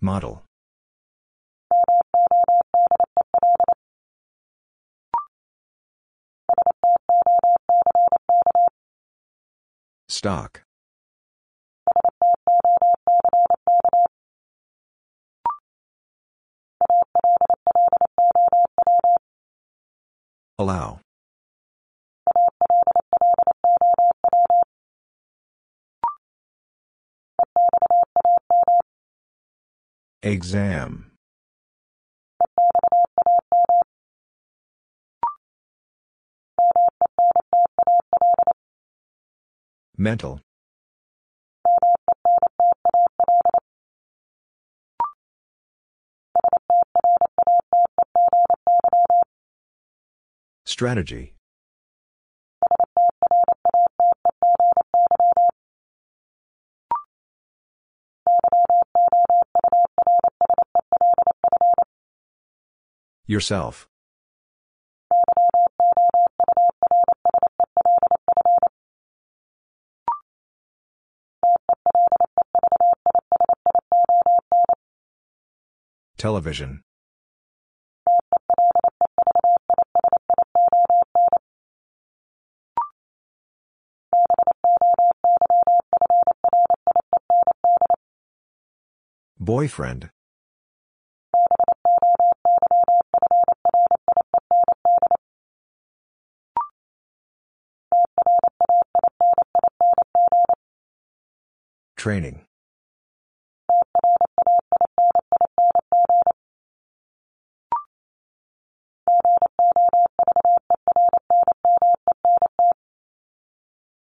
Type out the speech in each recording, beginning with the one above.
Model. Stock. Allow. Exam. Mental. Strategy. Yourself. Television. Boyfriend. Training.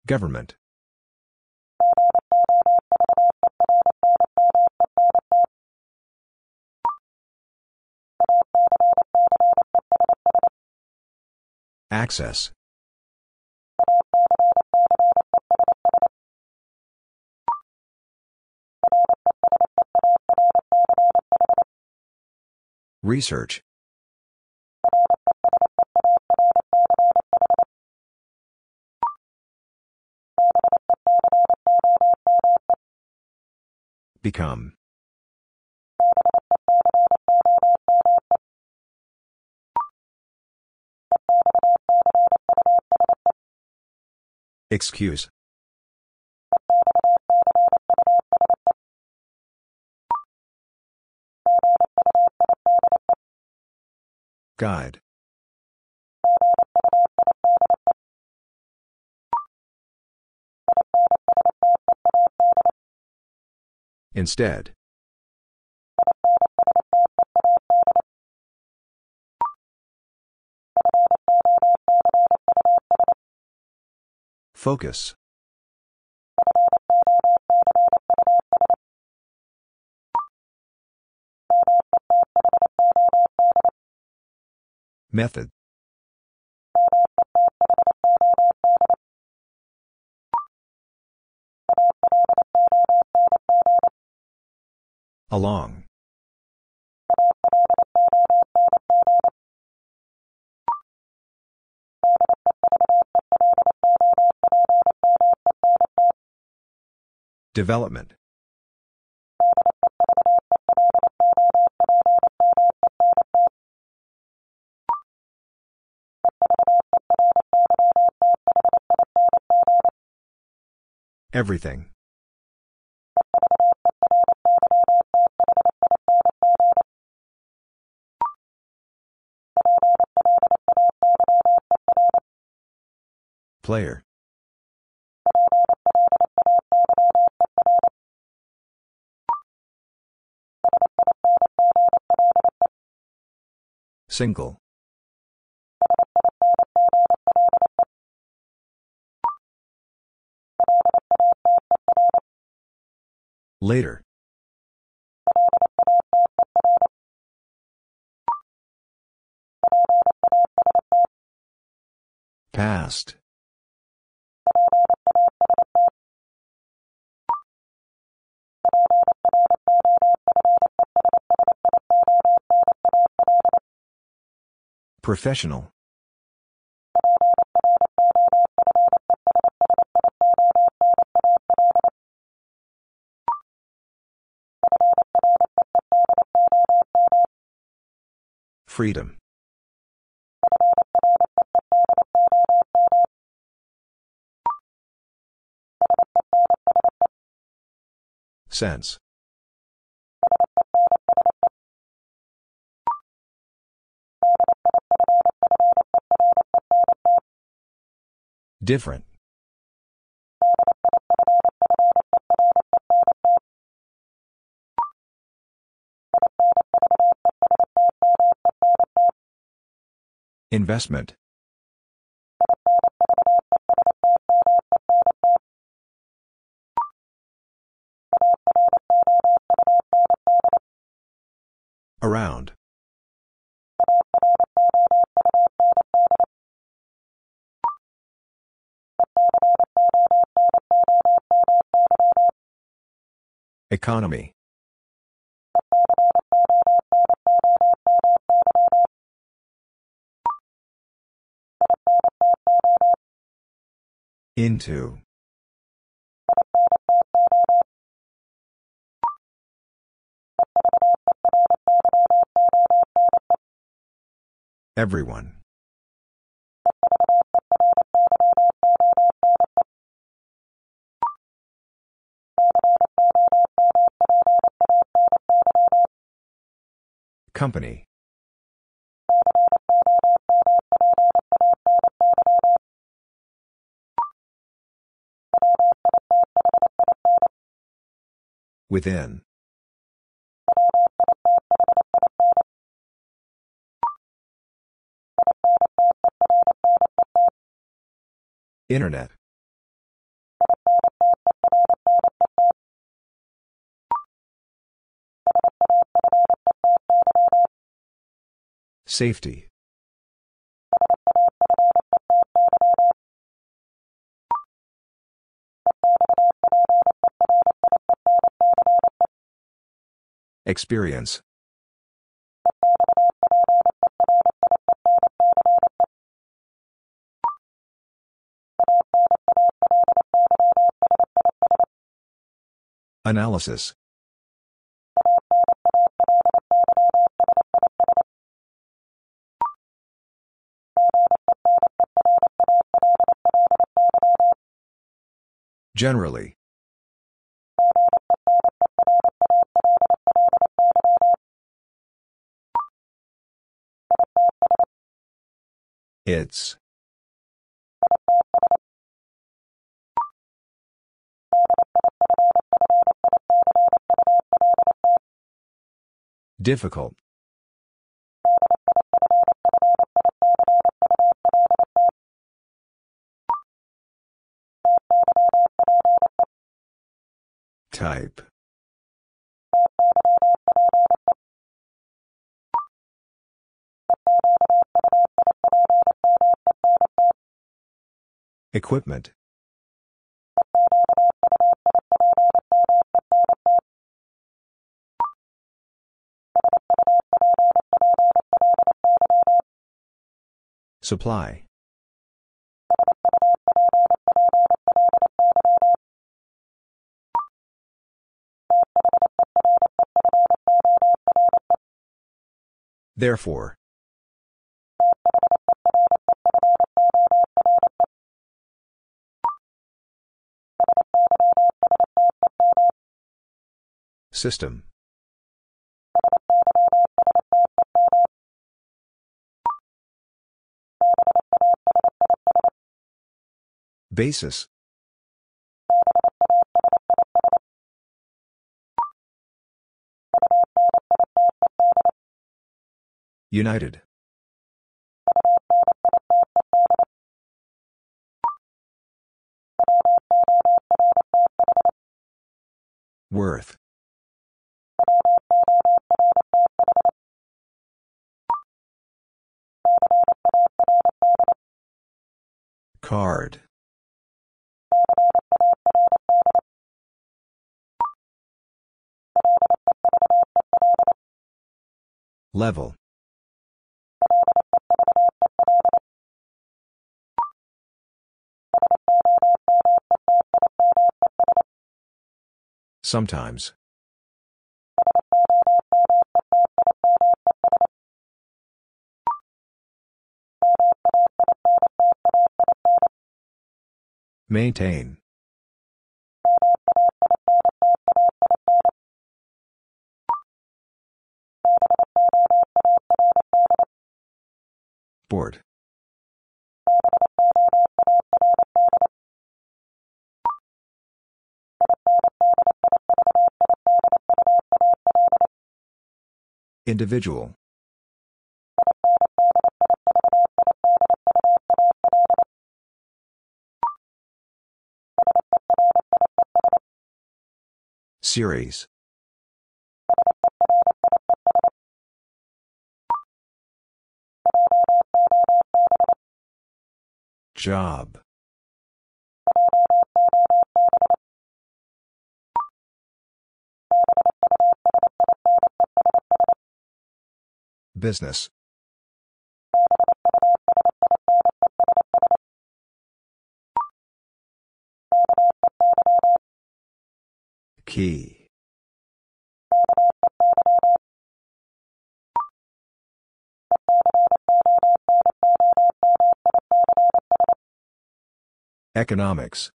Government. Access. Research. Become. Excuse. Guide. Instead. Focus. Method. Along. Development. Everything. Player. Single. Later. Past. Professional. Freedom. Sense. Different. Investment. Around. Economy. Into. Everyone. Company. Within. Internet. Safety. Experience. Analysis. Generally. It's. Difficult. Type. Equipment. Supply. Therefore. System. Basis. United. Worth. Card. Level. Sometimes. Maintain. Board. Individual. Series. Job. Business. Key. Economics.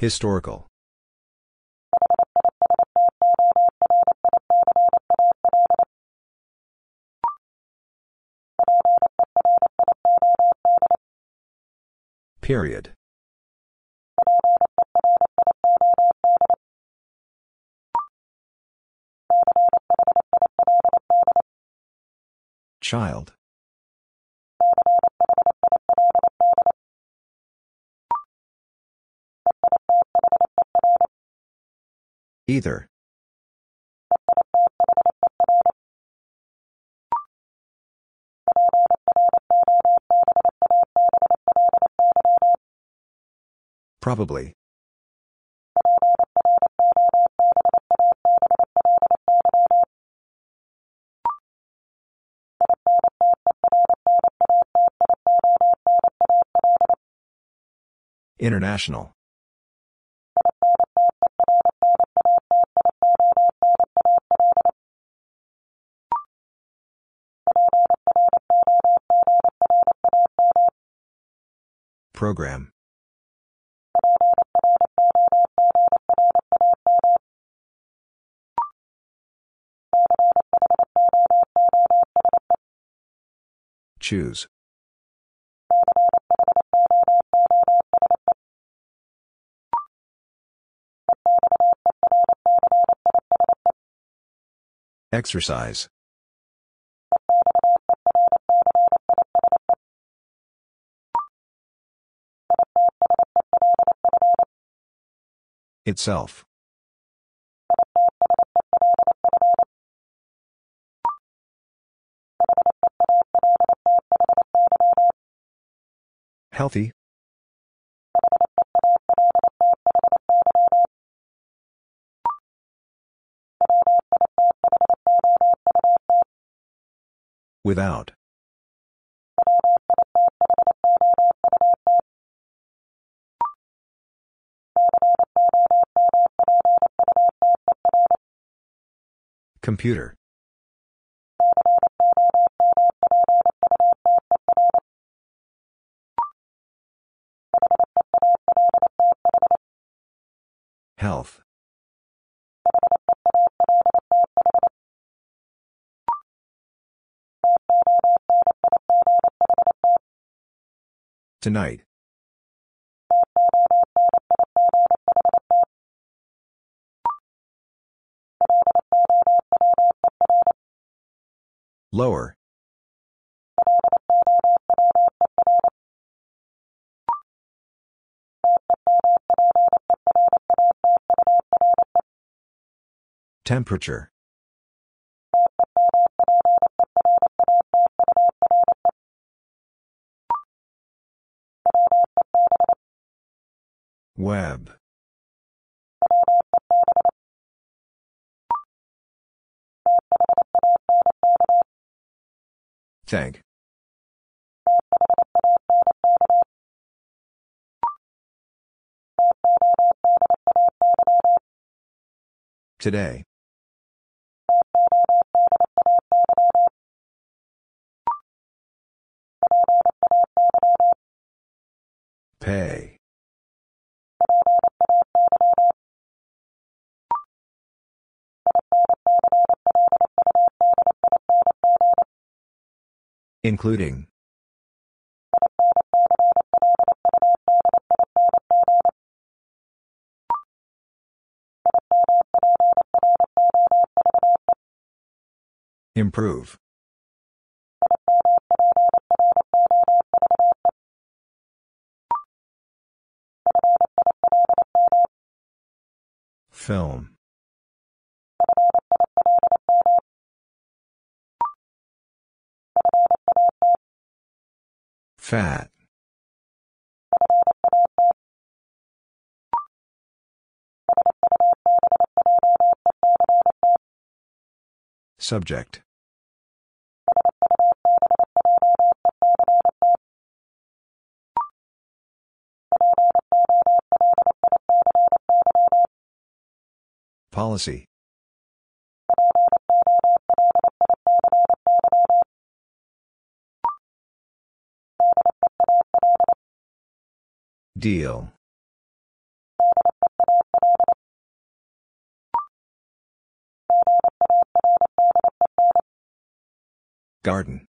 Historical. Period. Child. Either. Probably. International. Program. Choose. Exercise. Itself. Healthy. Without. Computer. Health. Tonight. Lower. Temperature. Web. Thank. Today. Pay. Including. Improve. Film. Fat. Subject. Policy. Deal. Garden.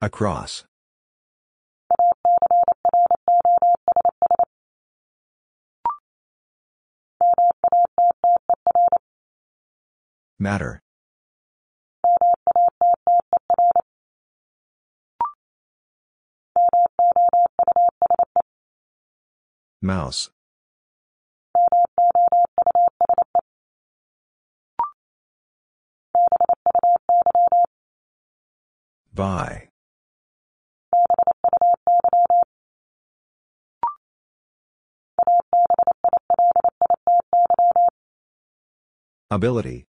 Across. Matter. Mouse. By. Ability.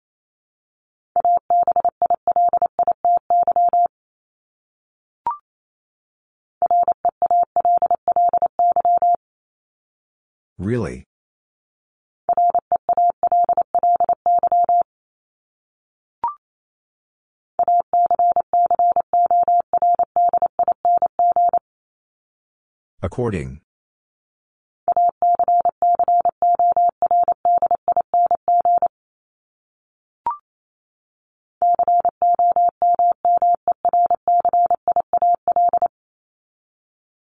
Really? According.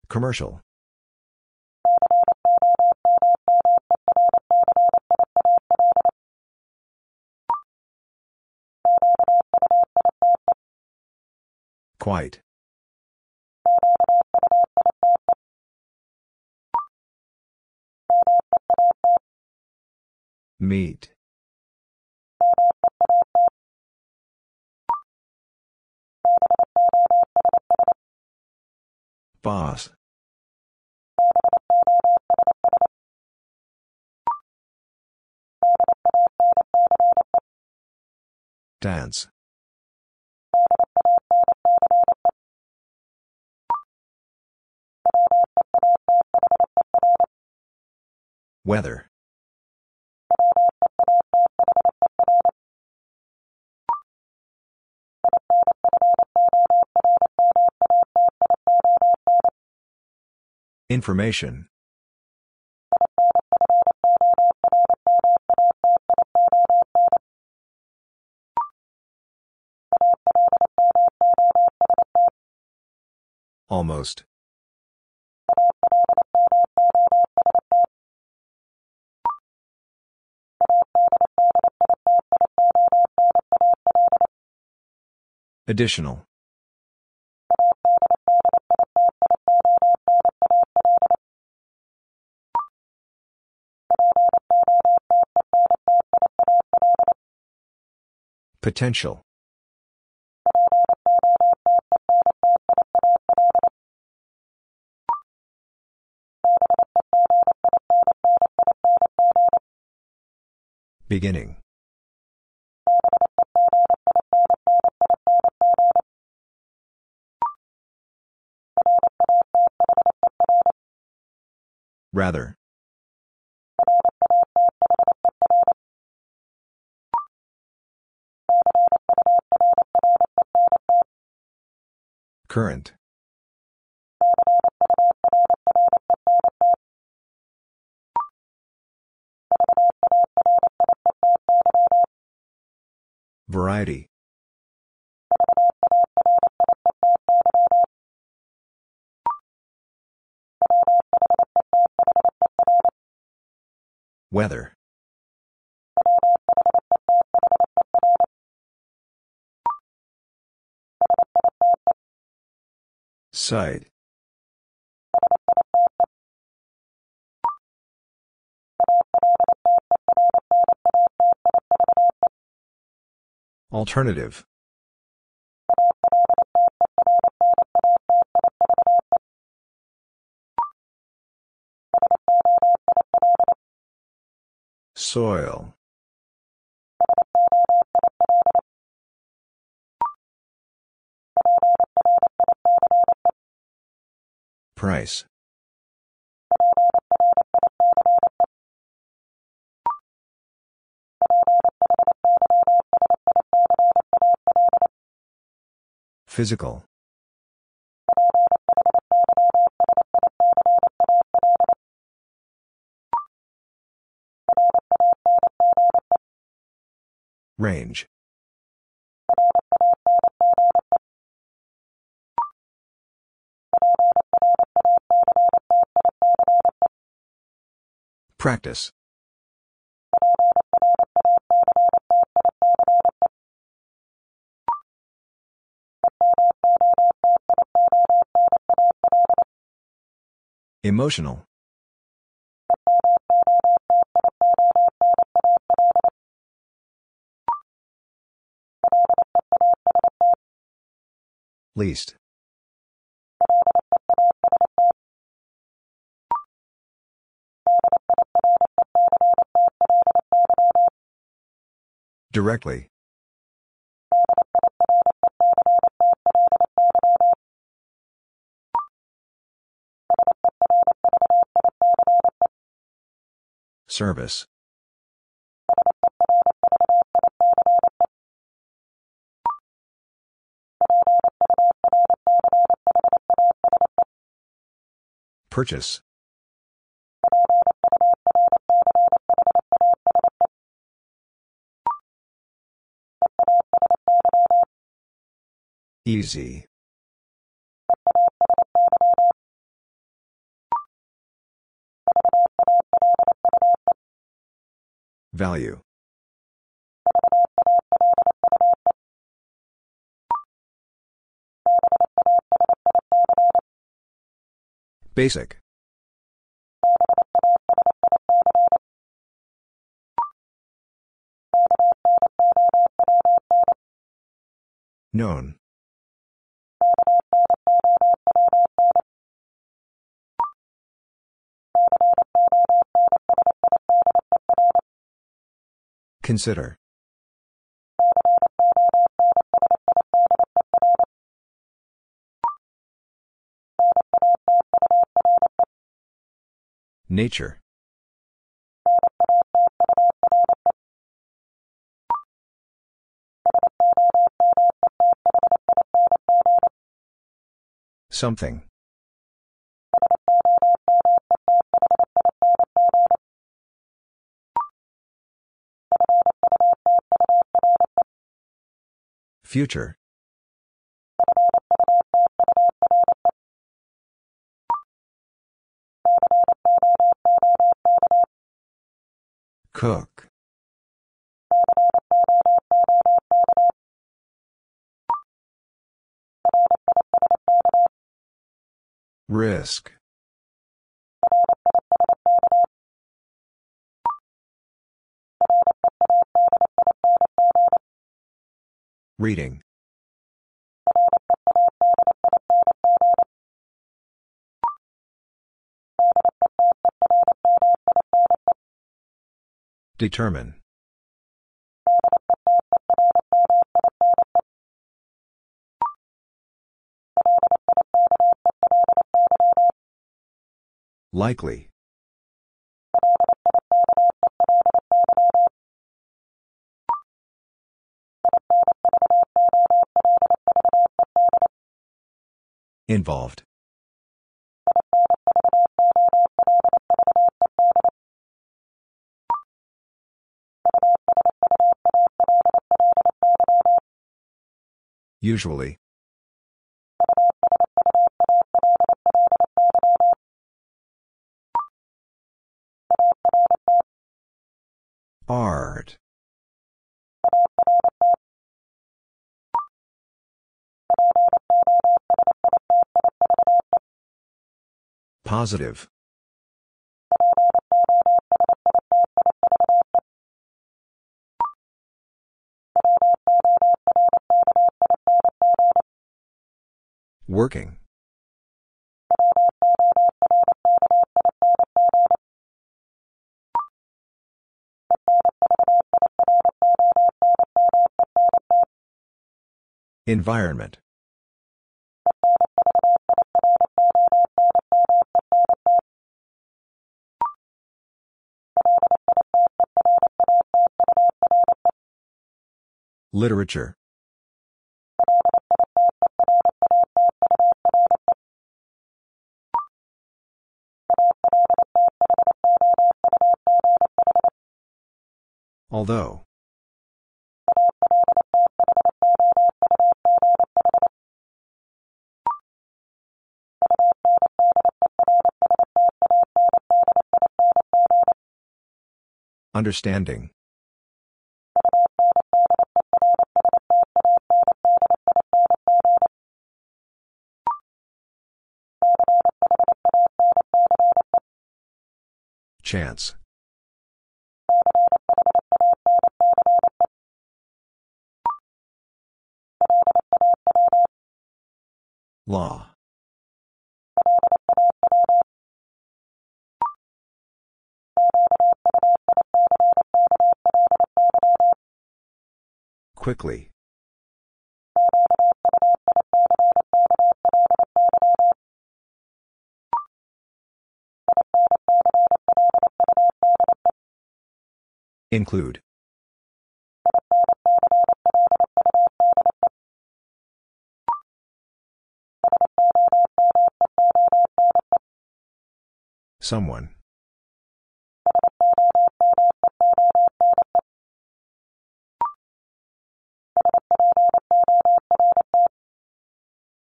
Commercial. Quite. Meet. Boss. Dance. Weather. Information. Almost. Additional. Potential. Beginning. Rather. Current. Variety. Weather. Site. Alternative. Soil. Price. Physical. Range. Practice. Emotional. Least. Directly. Service. Purchase. Easy. Value. Basic. Known. Consider. Nature. Something. Future. Cook. Risk. Reading. Determine. Likely. Involved. Usually. Art. Positive. Working. Environment. Literature. Although. Understanding. Chance. Law. Quickly. Include. Someone.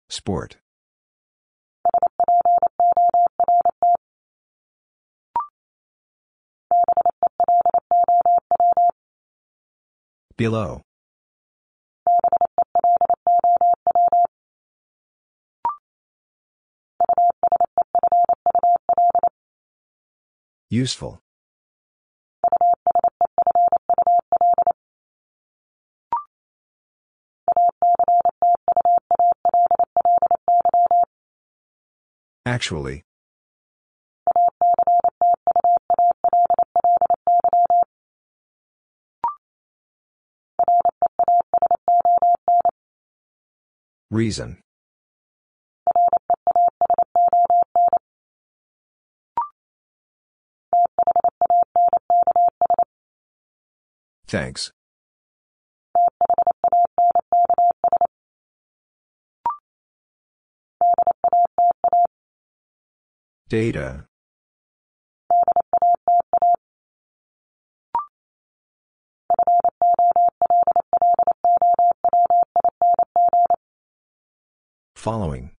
Sport. Below. Useful. Actually. Reason. Thanks. Data. Following.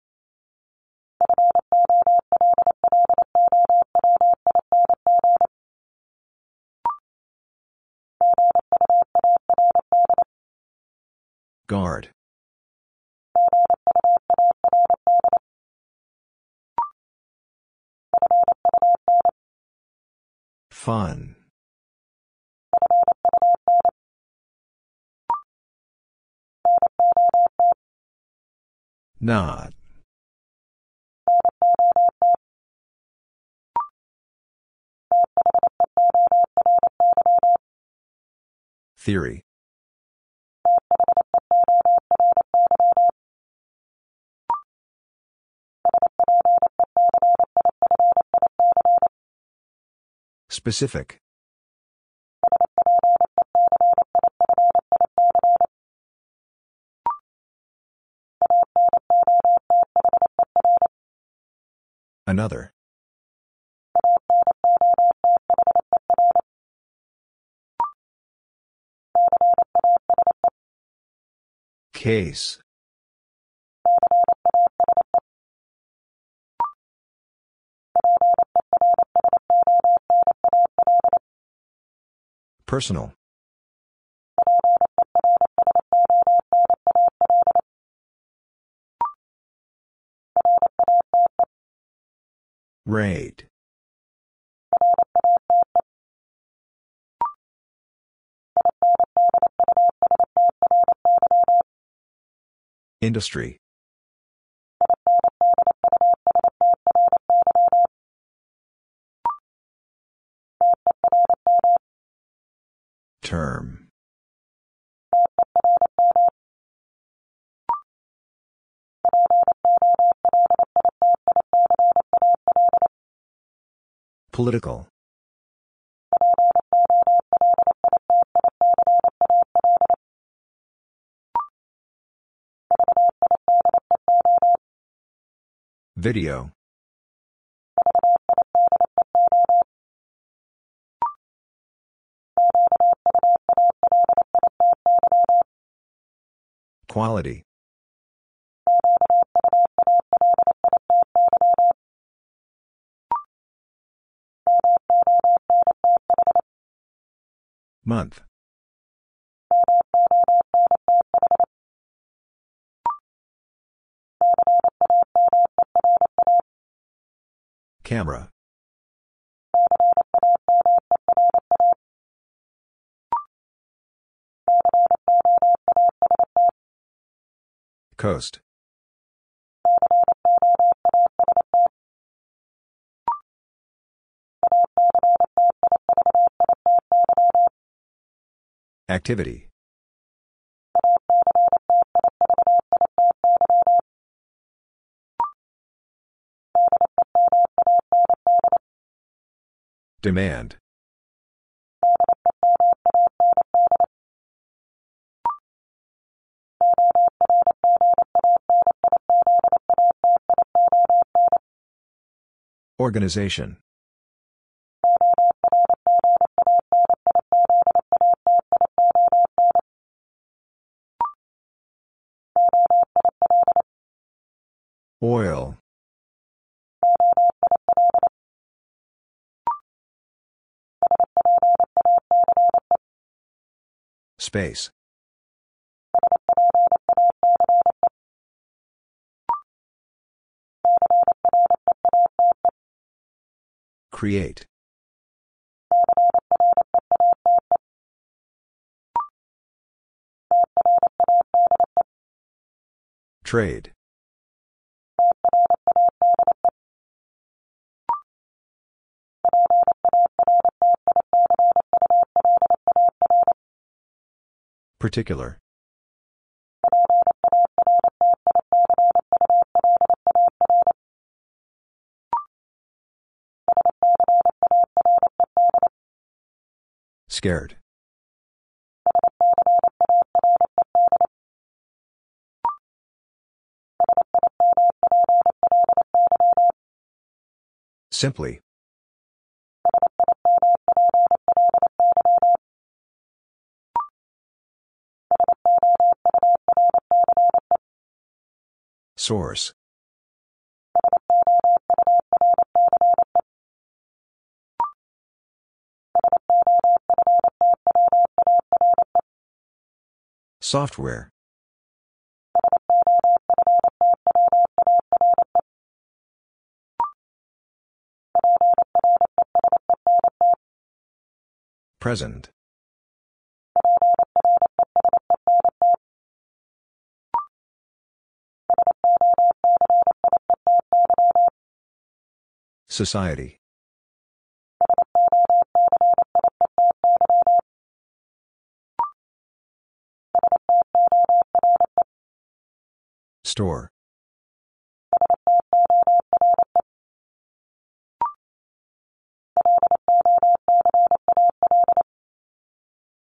Guard. Fun. Not. Theory. Specific. Another. Case. Personal. Rate. Industry. Term. Political. Video. Quality. Month. Camera. Coast. Activity. Demand. Organization. Oil. Space. Create. Trade. Particular. Scared. Simply. Source. Software. Present. Society. Store.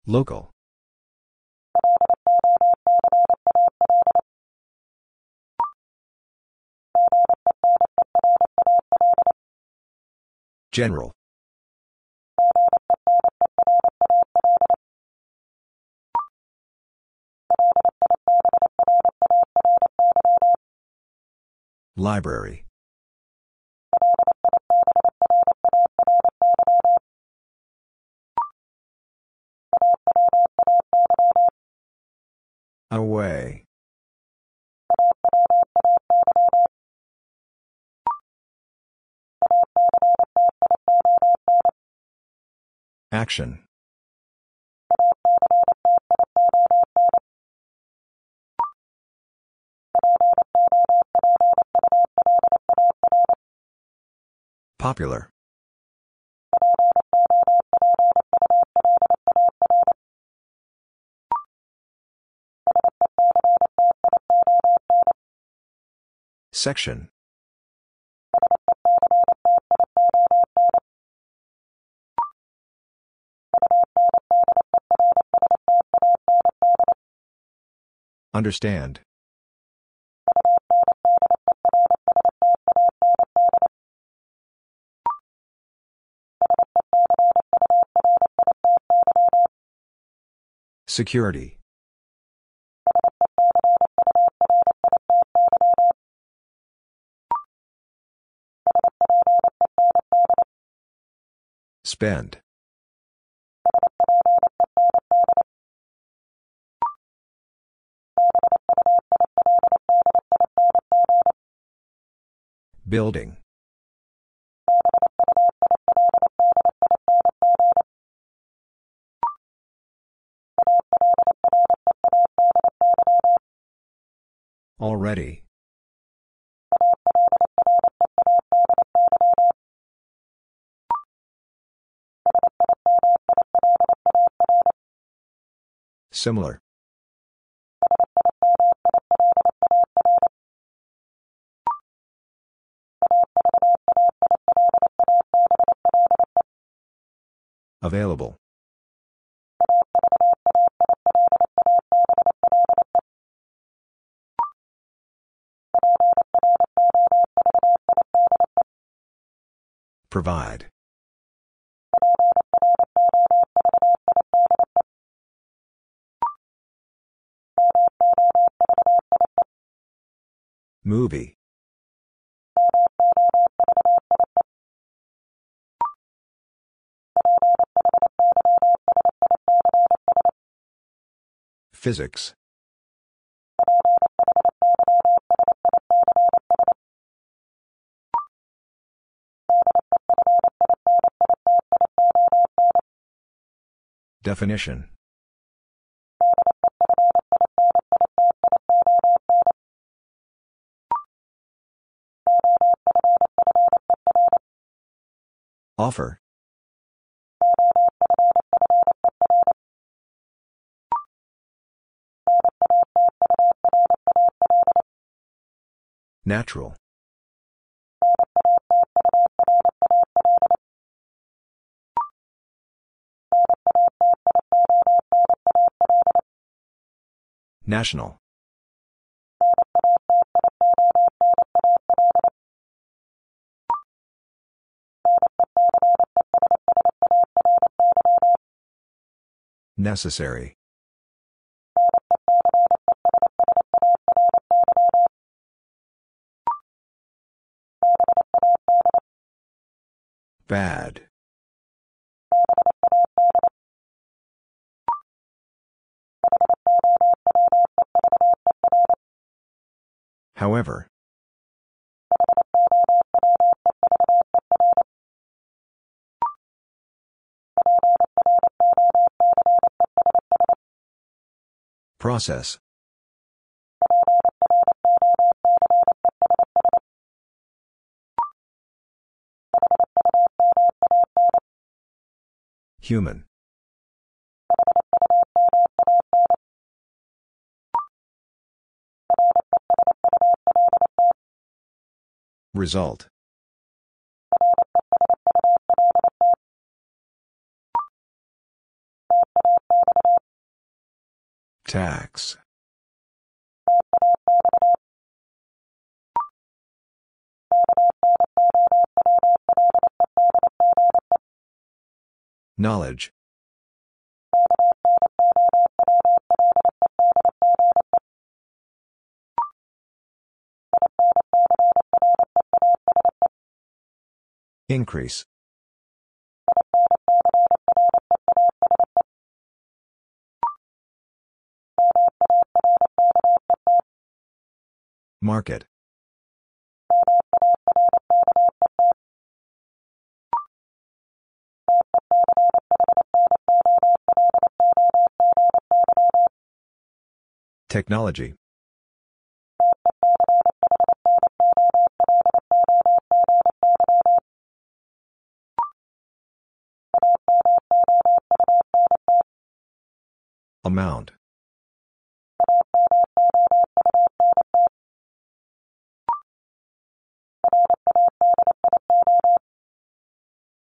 Local. General. Library. Away. Action. Popular. Section. Understand. Security. Spend. Building. Already. Similar. Available. Provide. Movie. Physics. Definition. Offer. Natural. National. Necessary. Bad. However. Process. Human. Result. Tax. Knowledge. Increase. Market. Technology. Amount.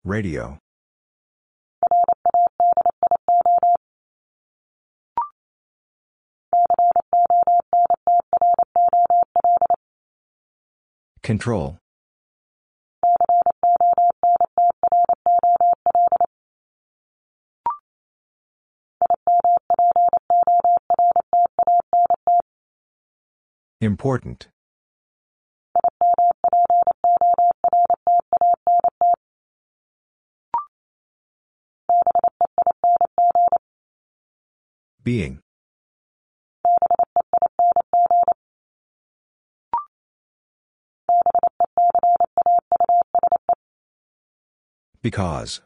Radio. Control. Important. Being. Because.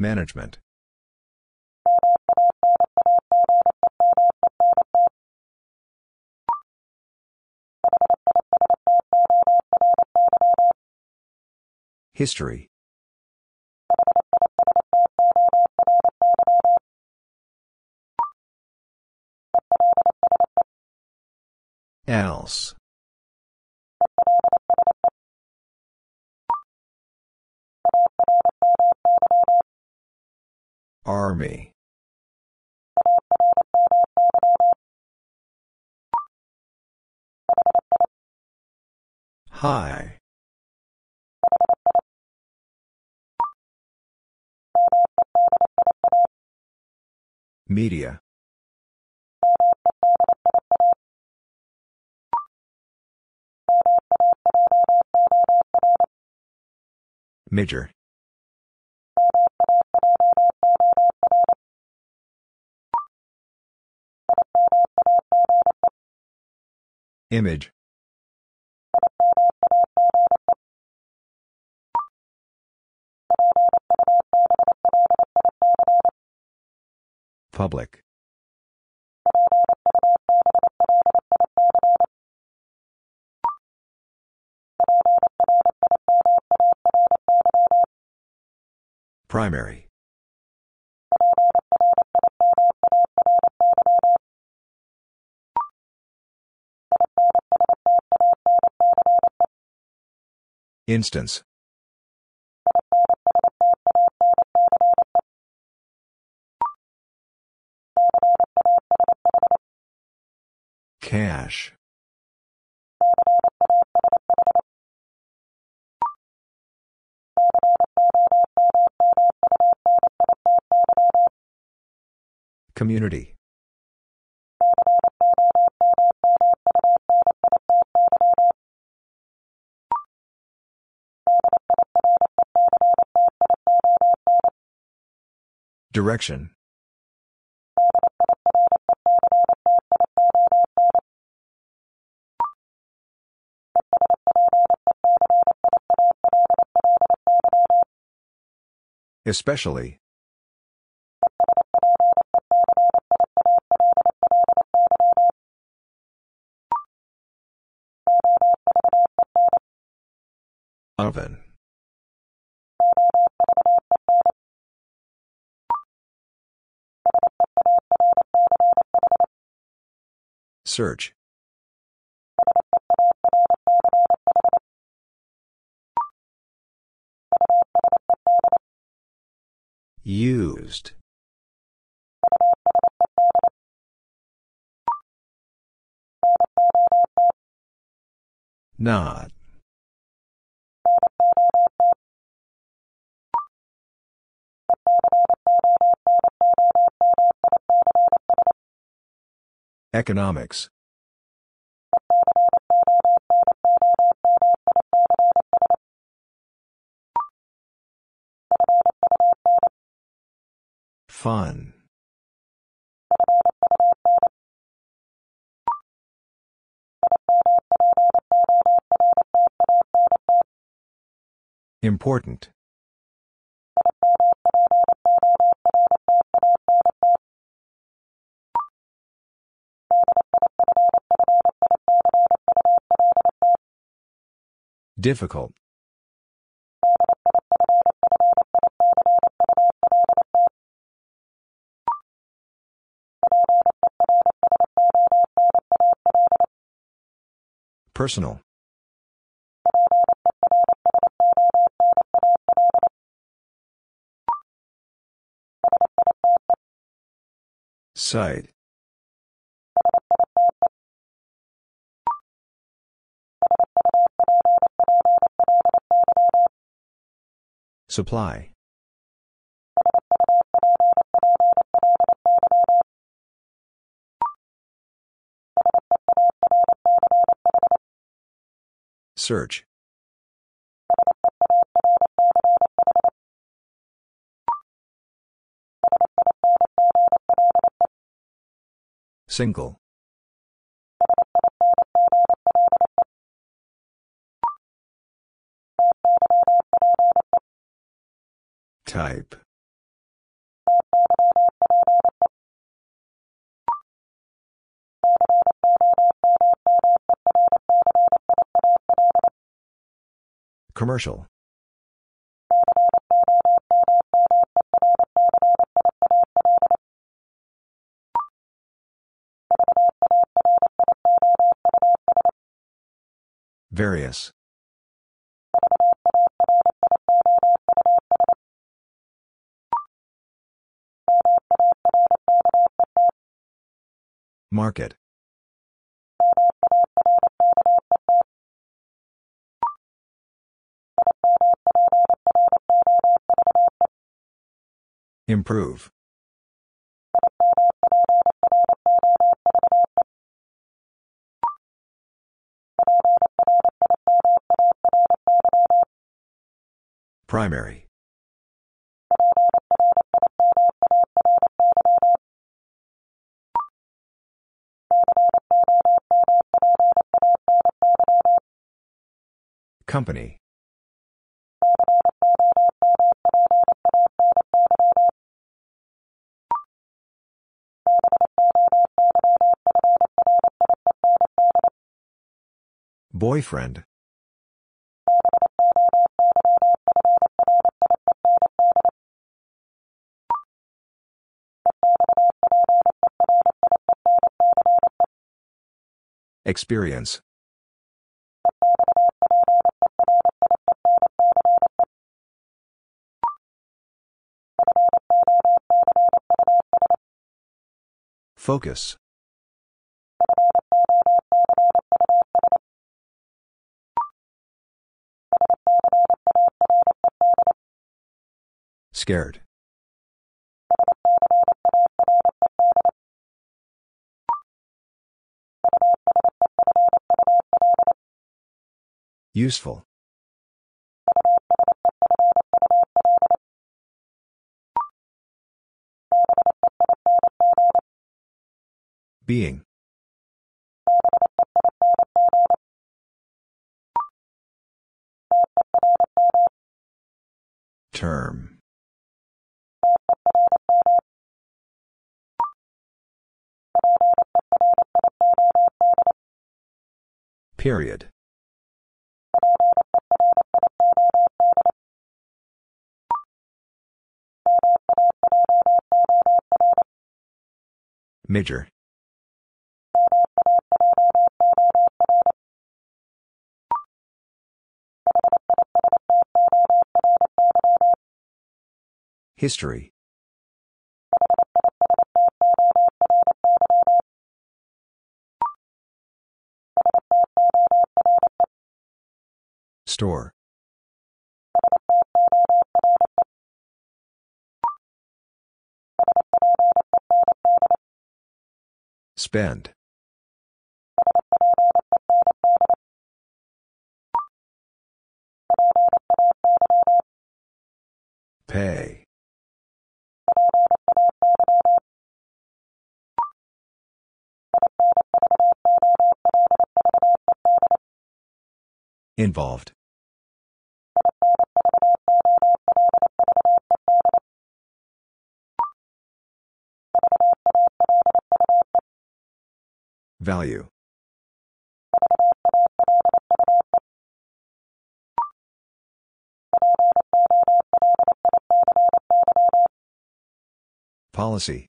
Management. History. Else. Army. High. Media. Major. Image. Public. Primary. Instance. Cash. Community. Direction. Especially. Oven. Search. Used. Not. Economics. Fun. Important. Difficult. Personal. Site. Supply. Search. Single. Type. Commercial. Various. Market. Improve. Primary. Company. Boyfriend. Experience. Focus. Scared. Useful. Being. Term. Period. Major. History. Store. Spend. Pay. Involved. Value. Policy.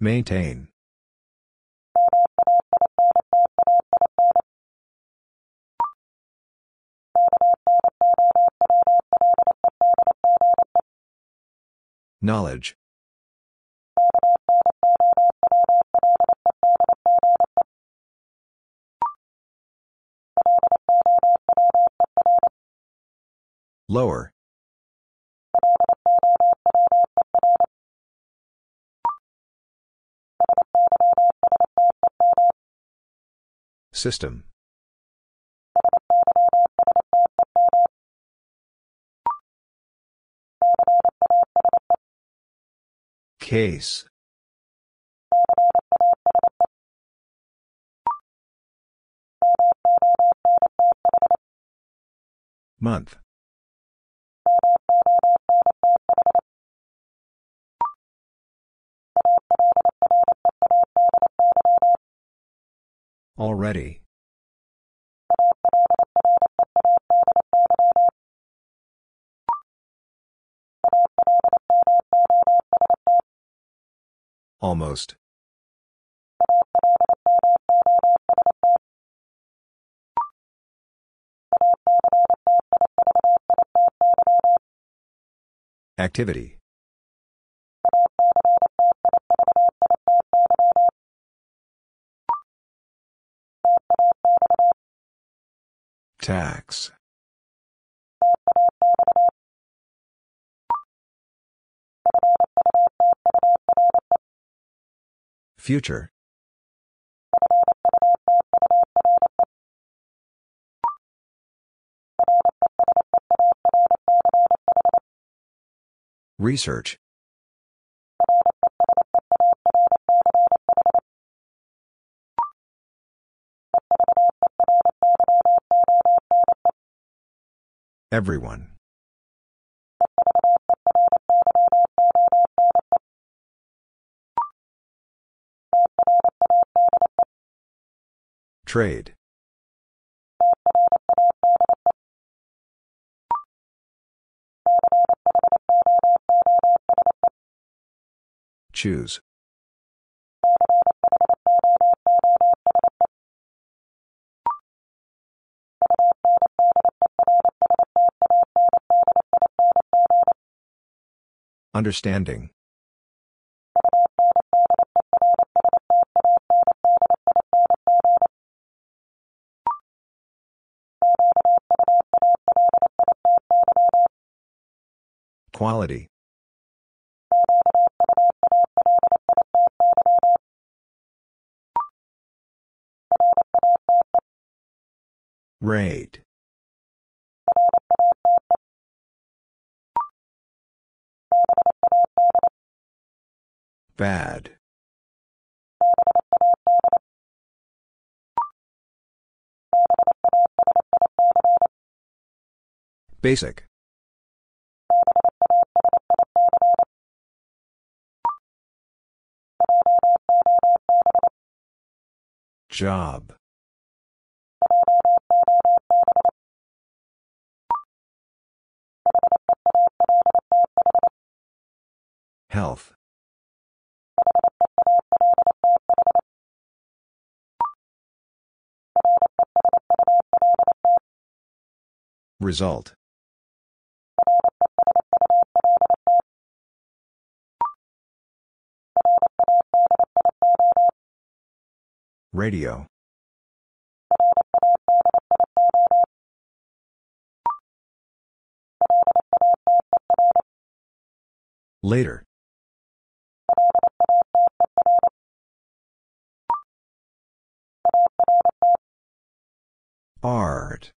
Maintain. Knowledge. Lower. System. Case. Month. Already. Almost. Activity. Tax. Future. Research. Everyone. Trade. Choose. Understanding. Quality. Rate. Bad. Basic. Job. Health. Result. Radio. Later. Art.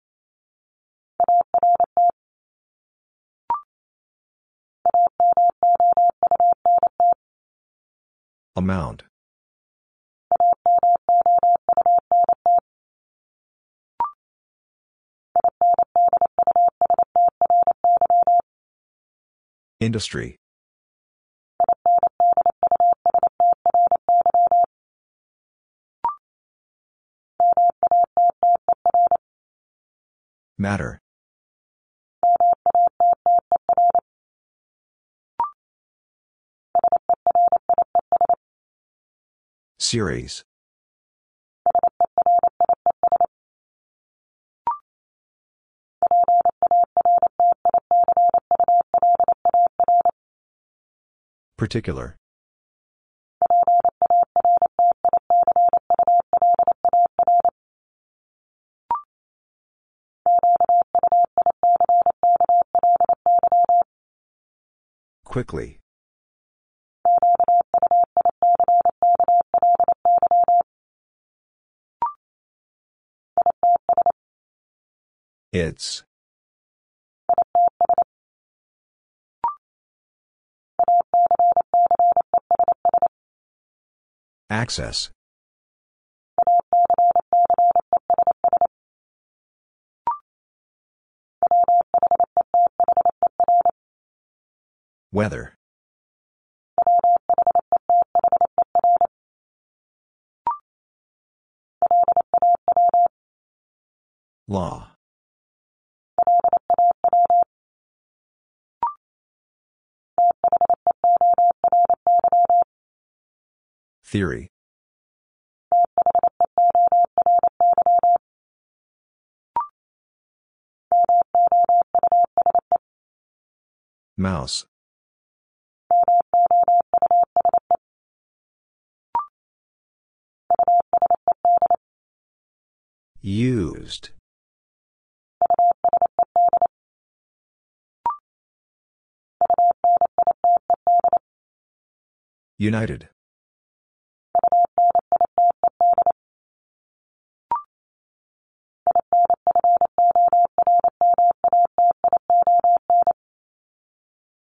Amount. Industry. Matter. Series. Particular. Quickly. It's. Access. Weather. Law. Theory. Mouse. Used. United.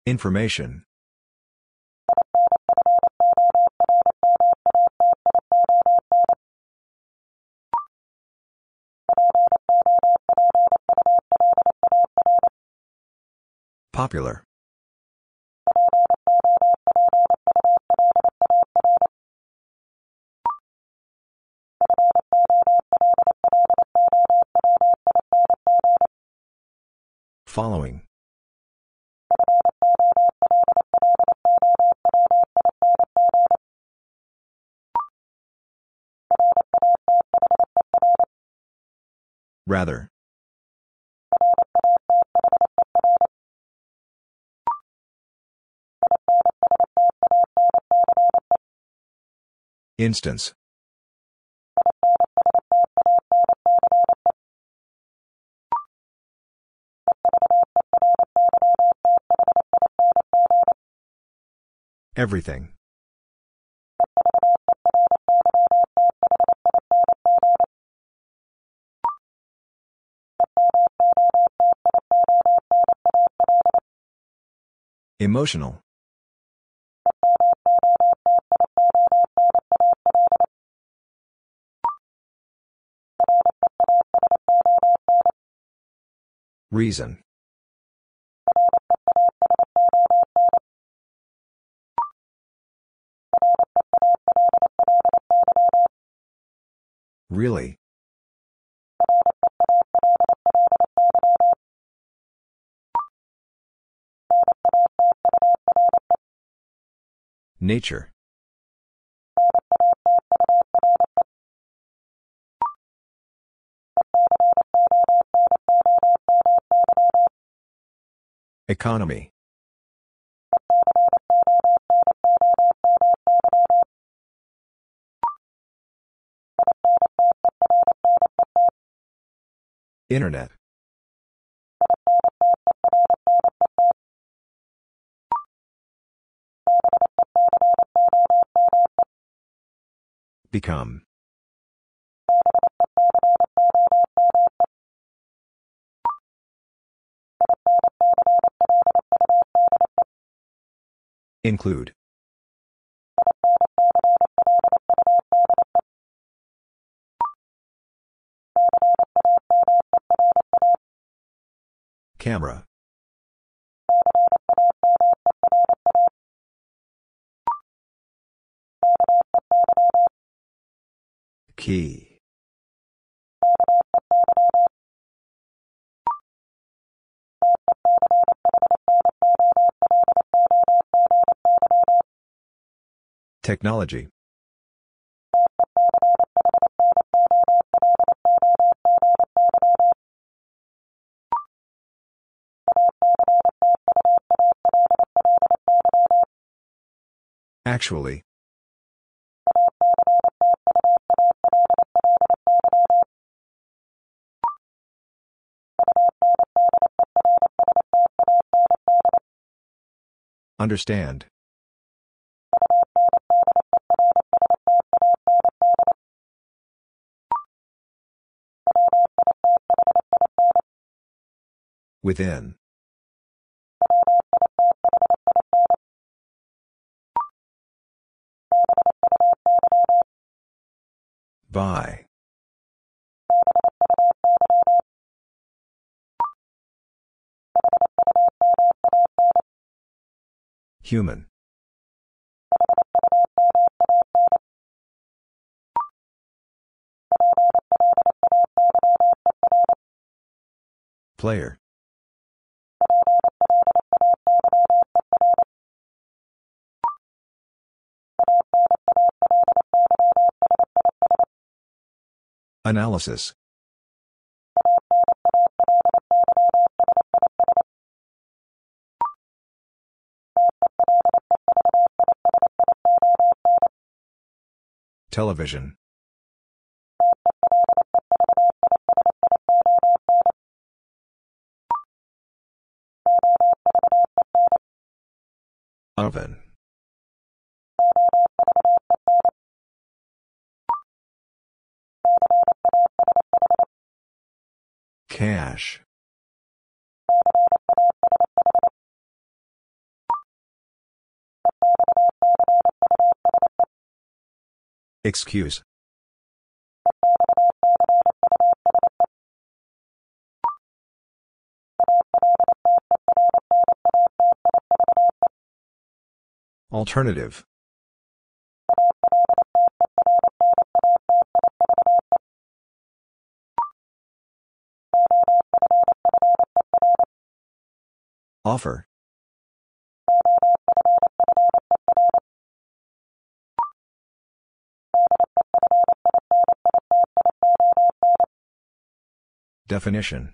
Information. Popular. Following. Rather. Instance. Everything. Emotional. Reason. Really? Nature. Economy. Internet. Become. Include. Camera. Key. Technology. Actually. Understand. Within. By. Human. Player. Analysis. Television. Oven. Cash. Excuse. Alternative. Offer. Definition.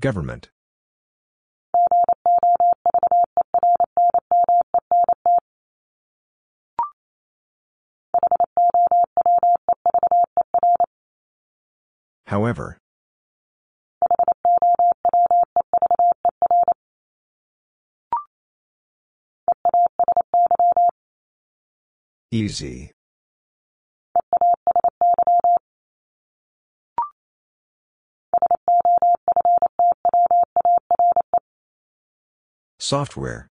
Government. However. Easy. Software.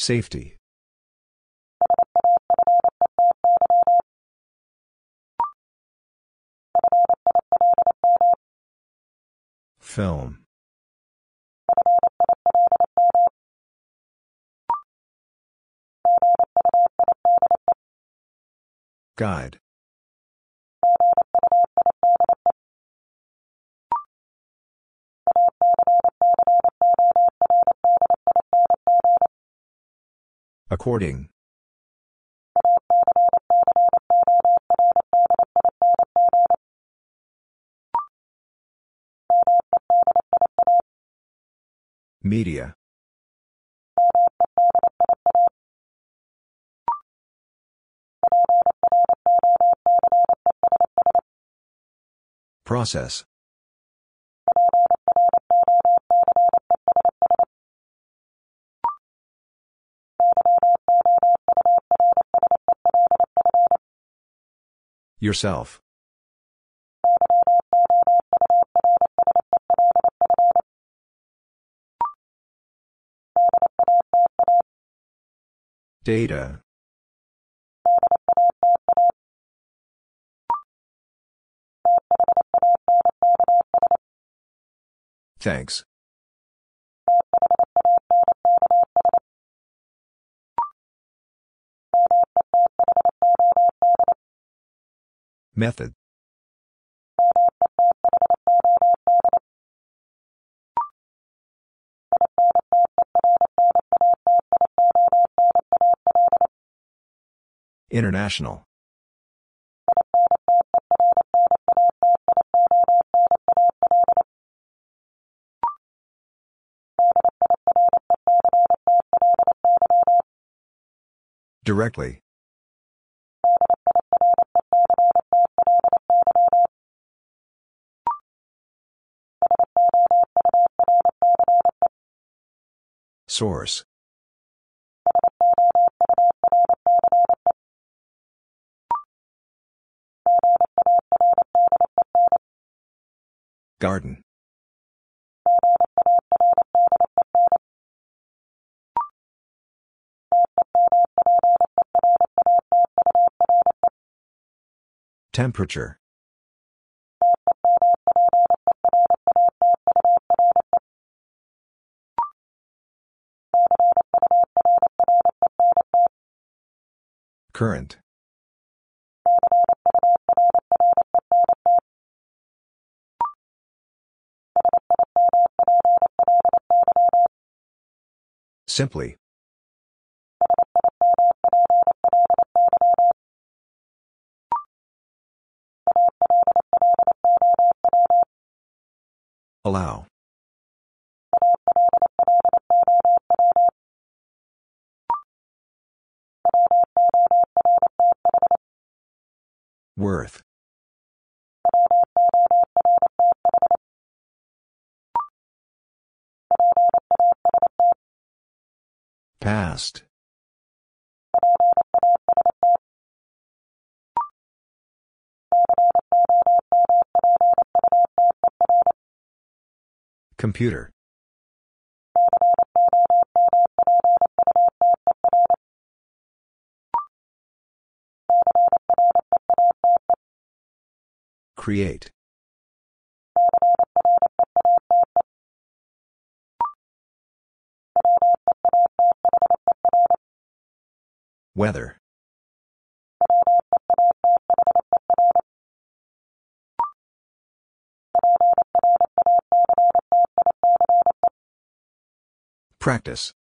Safety. Film. Guide. According. Media. Process. Yourself. Data. Thanks. Method. International. Directly. Source. Garden. Temperature. Current. Simply. Allow. Worth. Past. Computer. Create. Weather. Practice.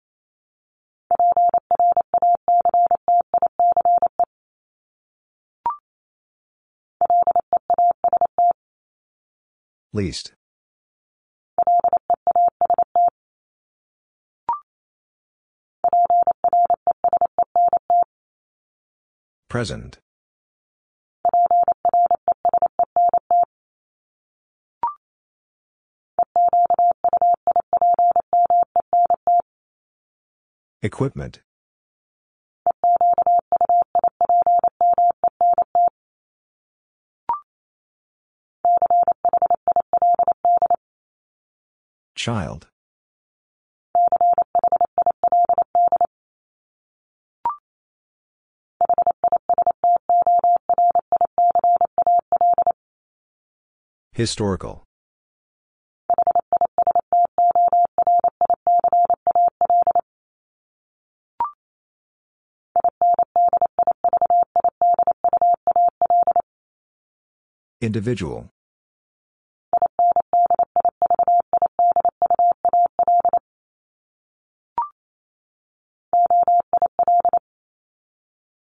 Least. Present. Equipment. Child. Historical. Individual.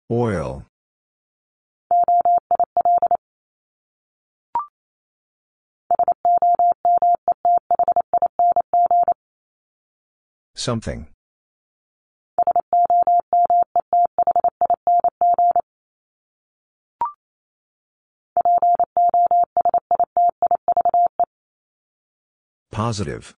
Oil. Something. Positive.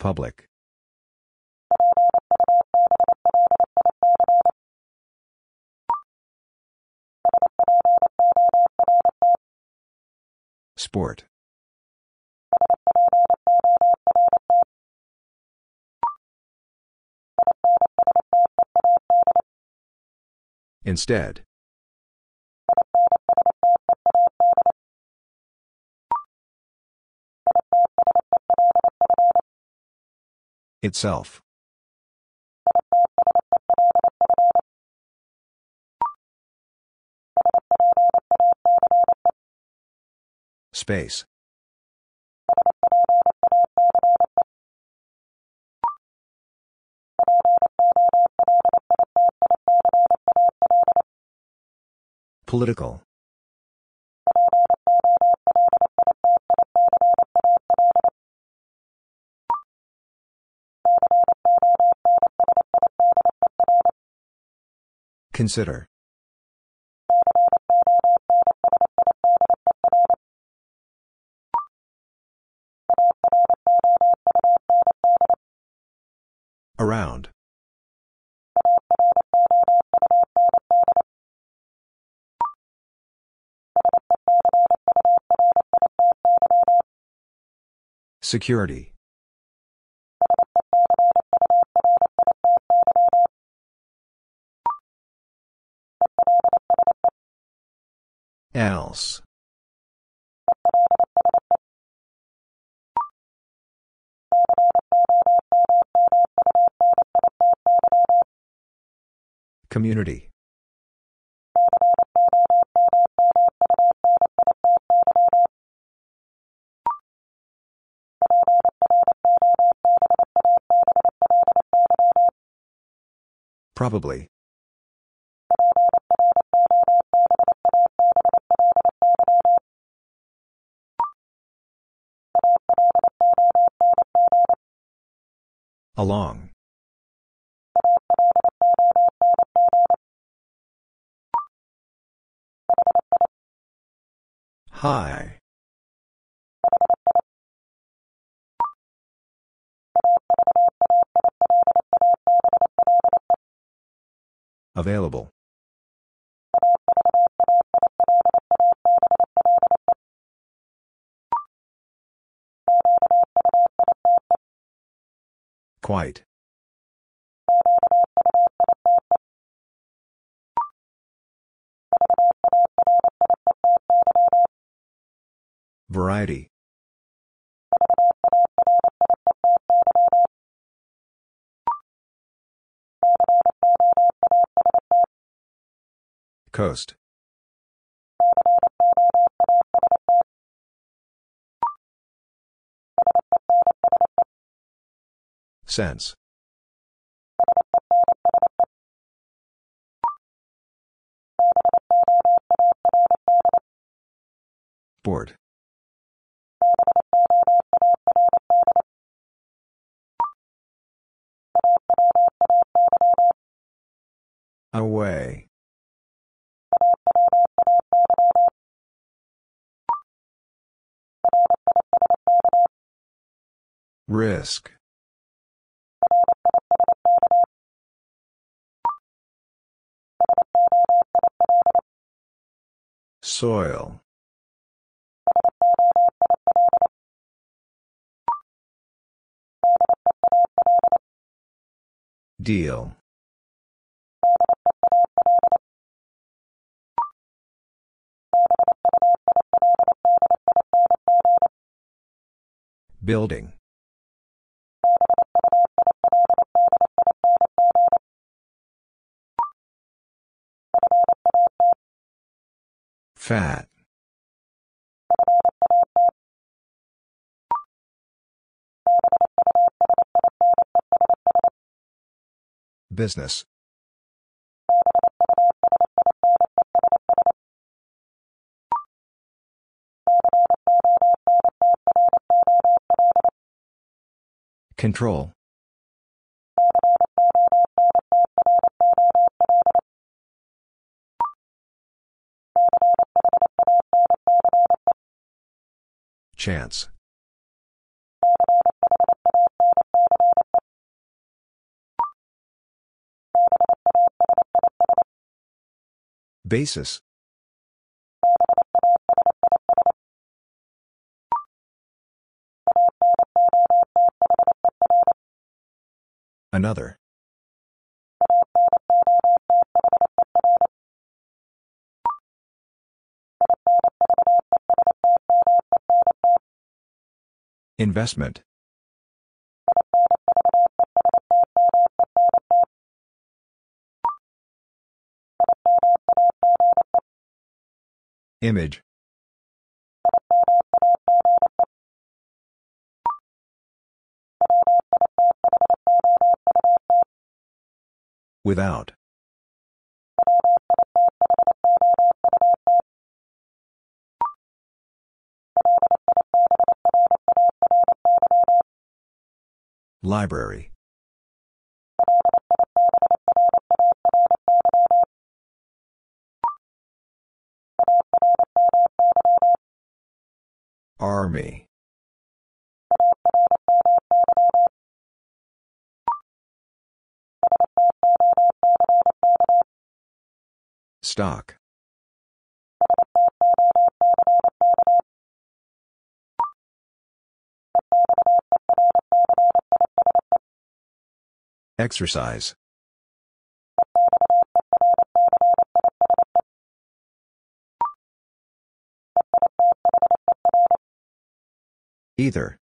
Public. Sport. Instead. Itself. Space. Political. Consider. Around. Security. Else. Community. Probably. Along. High. Available. Quite. Variety. Coast. Sense. Board. Away. Risk. Soil. Deal. Building. Fat. Business. Control. Chance. Basis. Another. Investment. Image. Without. Library. Army. Stock. Exercise. Either.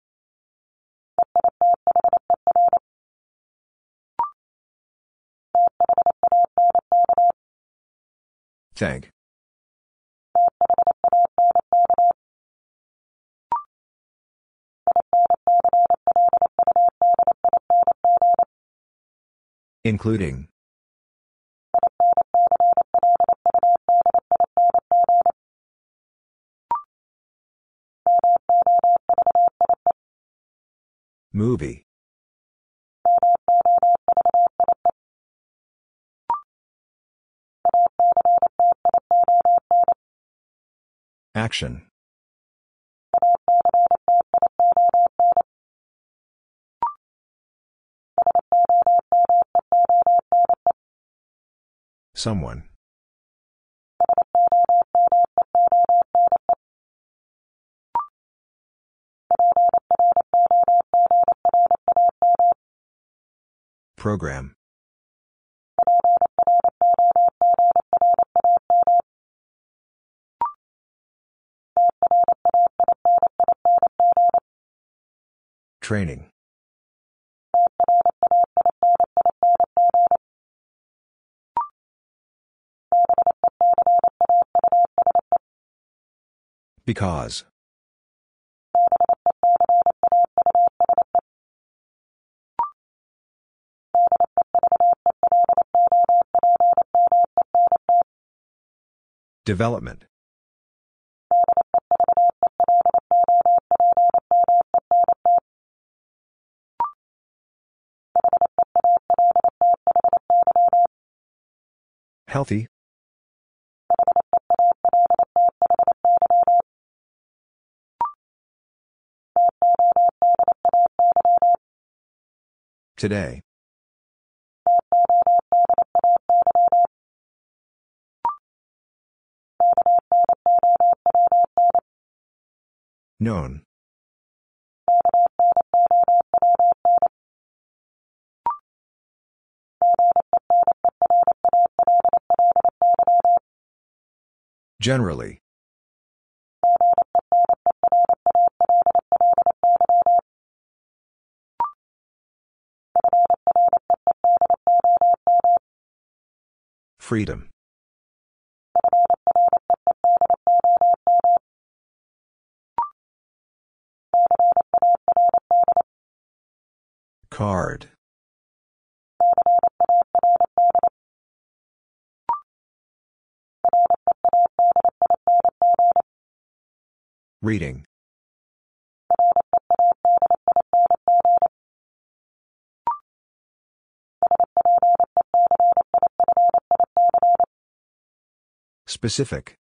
Thank. Including. Movie. Action. Someone. Program. Training. Because. Development. Healthy. Today. Known. Generally. Freedom. Card. Reading. Specific.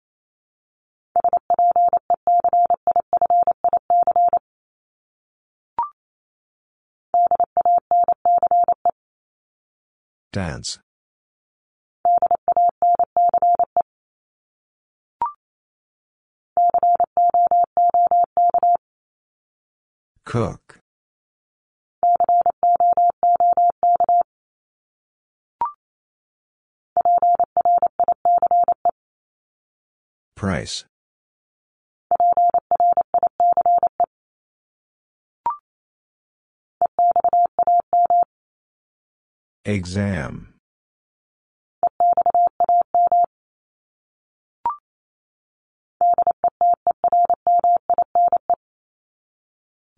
Dance. Cook. Price. Exam.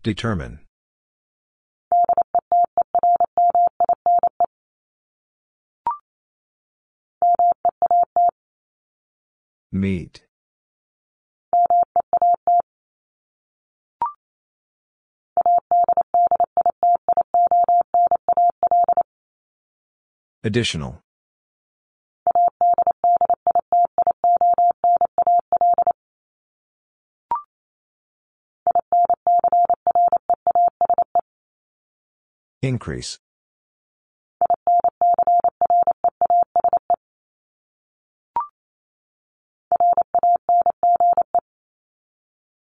Determine. Meet. Additional. Increase.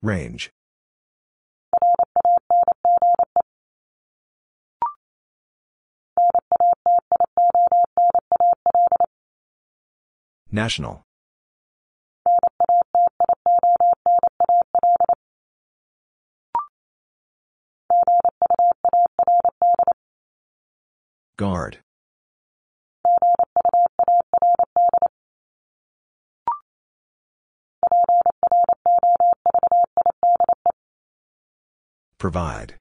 Range. National. Guard. Provide.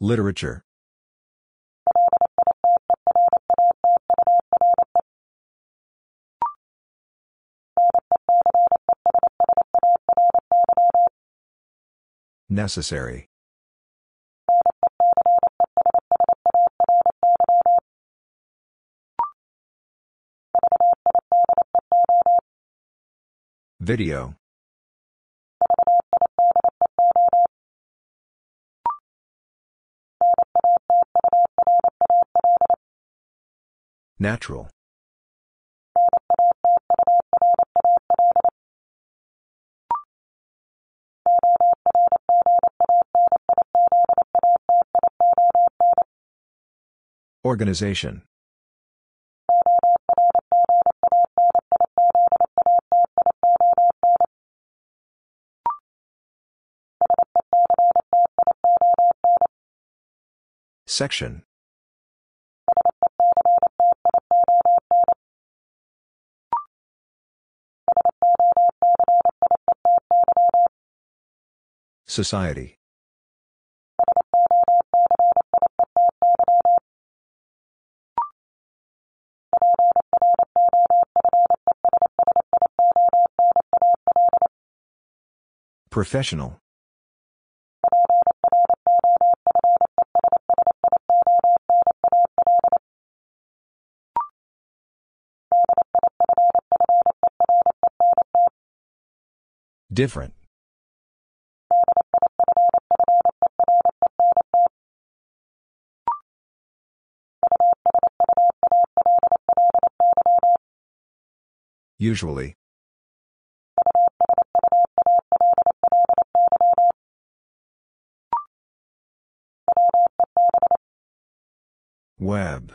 Literature. Necessary. Video. Natural. Organization. Section. Society. Professional. Different. Usually. Web.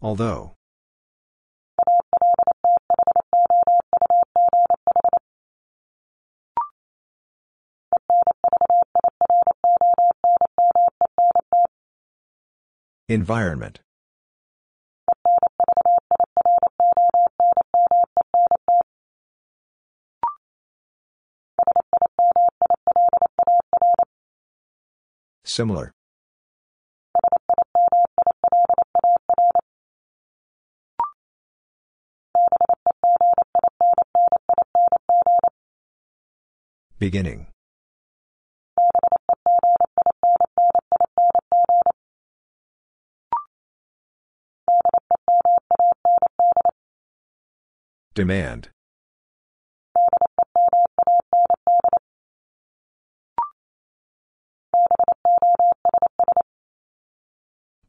Although. Environment Similar. Beginning. Demand.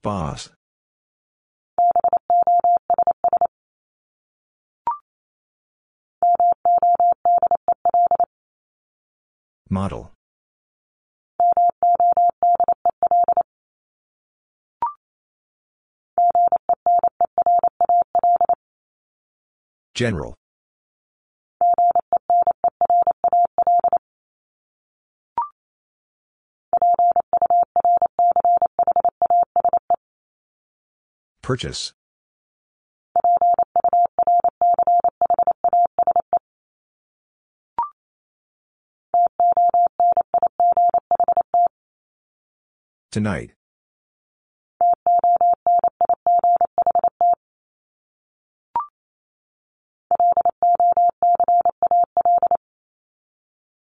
Boss. Model. General. Purchase. Tonight.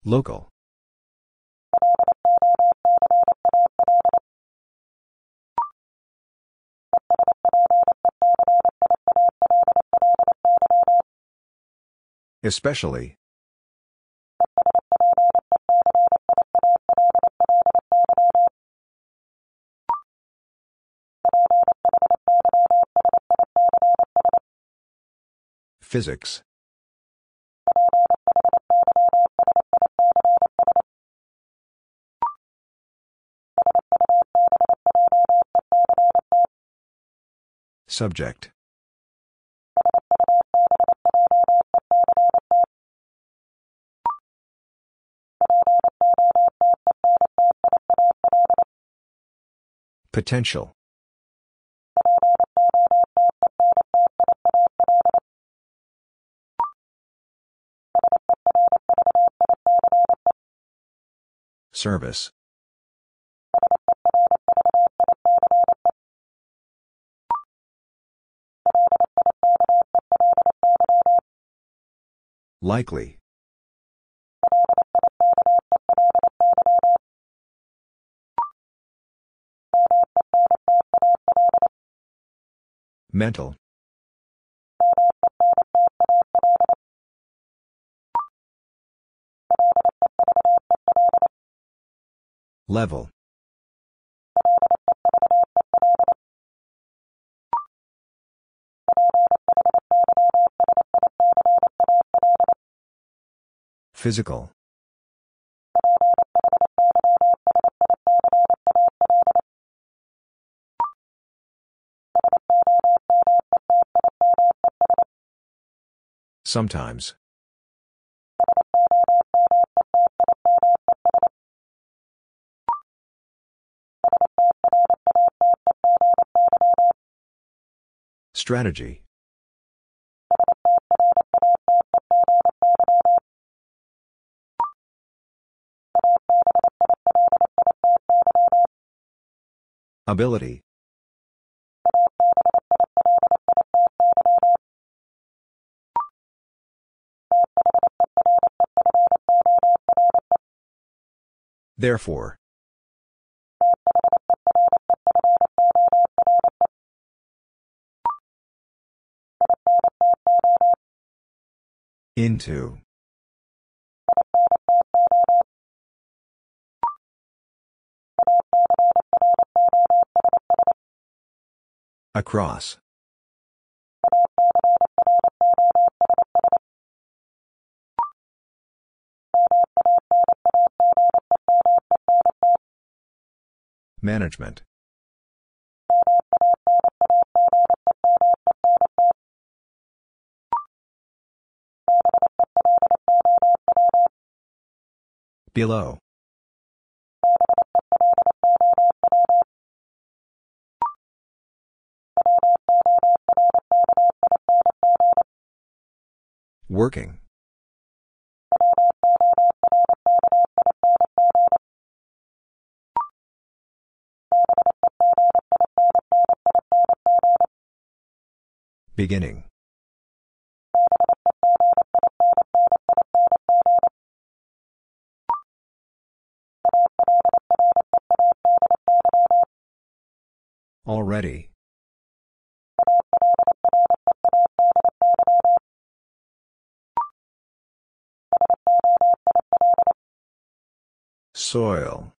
Local. Especially. Physics. Subject. Potential. Service. Likely. Mental. Level. Physical. Sometimes. Strategy. Ability. Therefore. Into. Across. Management. Below. Working. Beginning. Already. Soil.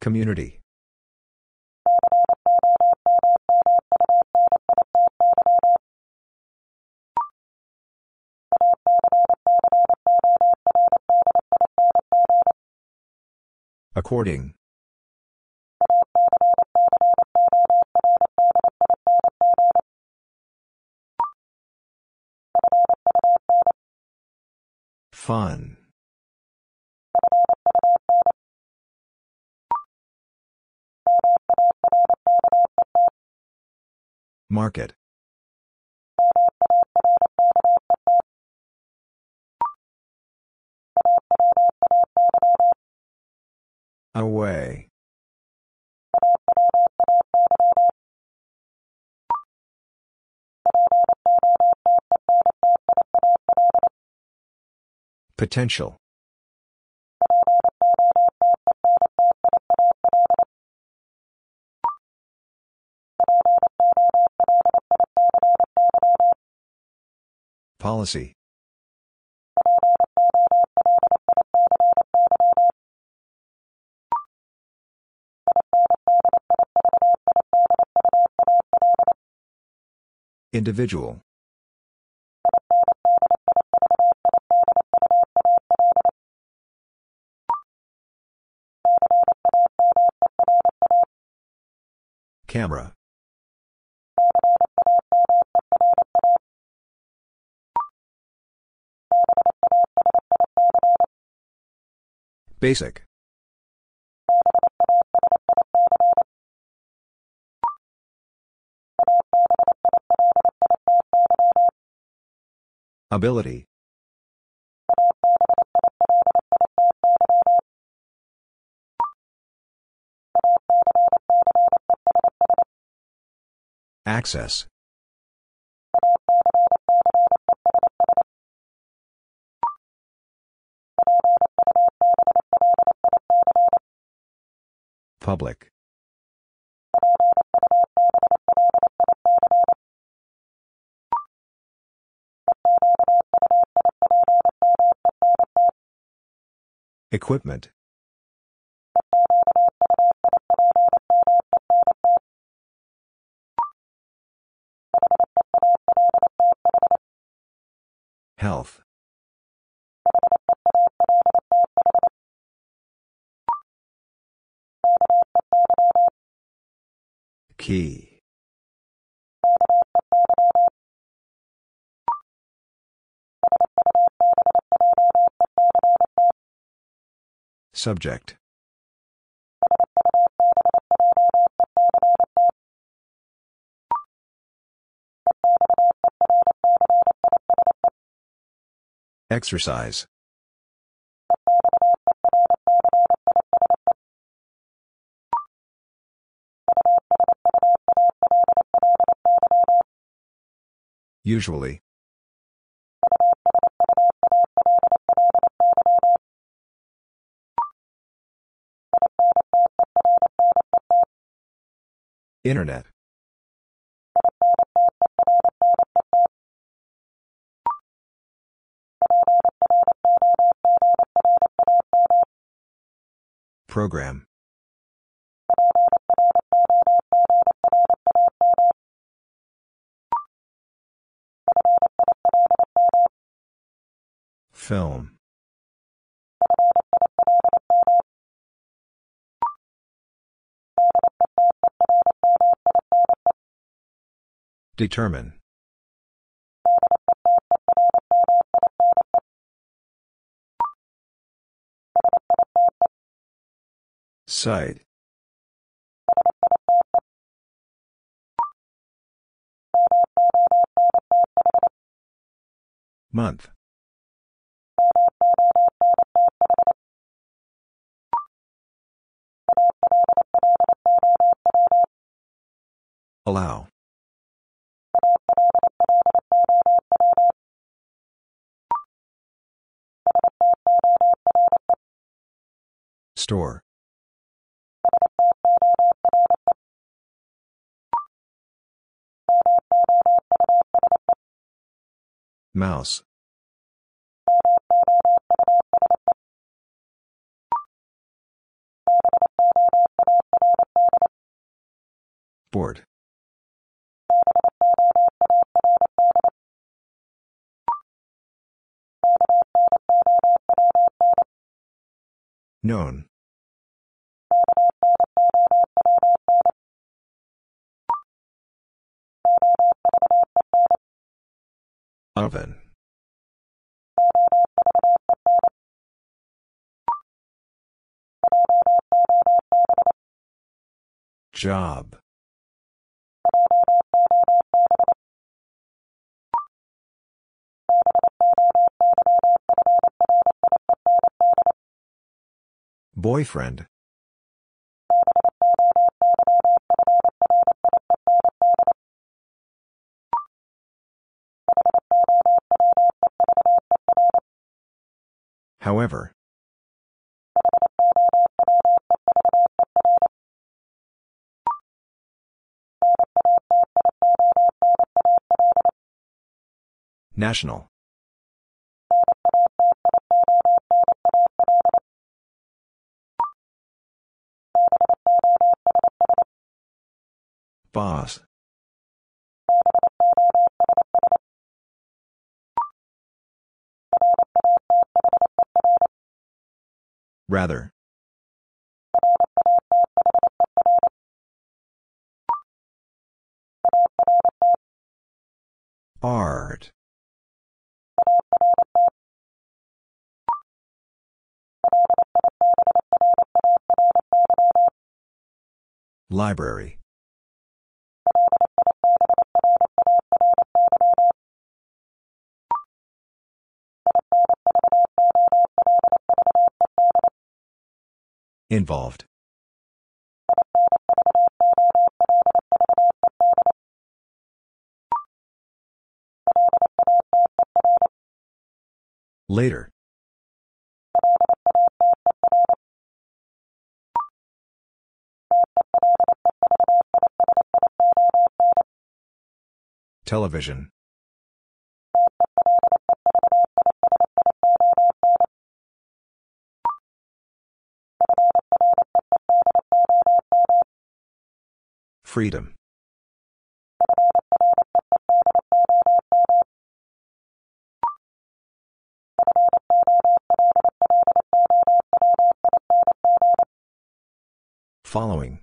Community. According. Fun. Market. Away. Potential. Policy. Individual. Camera. Basic. Ability. Access. Public. Equipment. Health. Key. Subject. Exercise. Usually. Internet. Program. Film. Determine. Site. Month. Allow. Store. Mouse. Board. Known. Oven. Job. Boyfriend. However. National. Boss. Rather. Art. Library. Involved. Later. Television. Freedom. Following.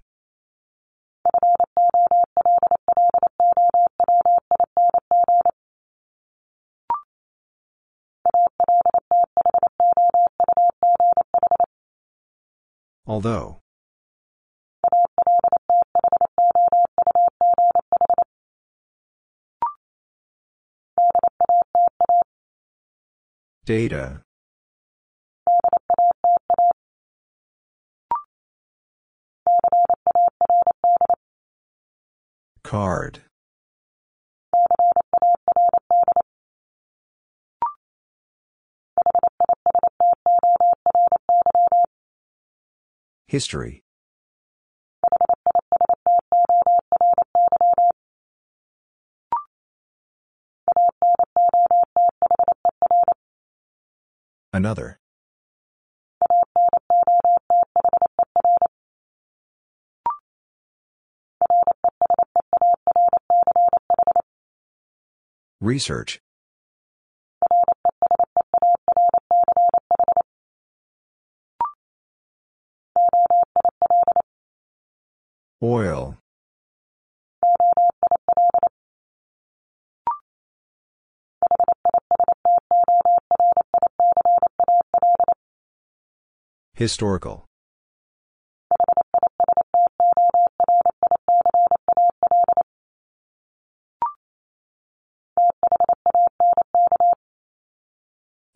Although. Data. Card. History. Another. Research. Oil. Historical.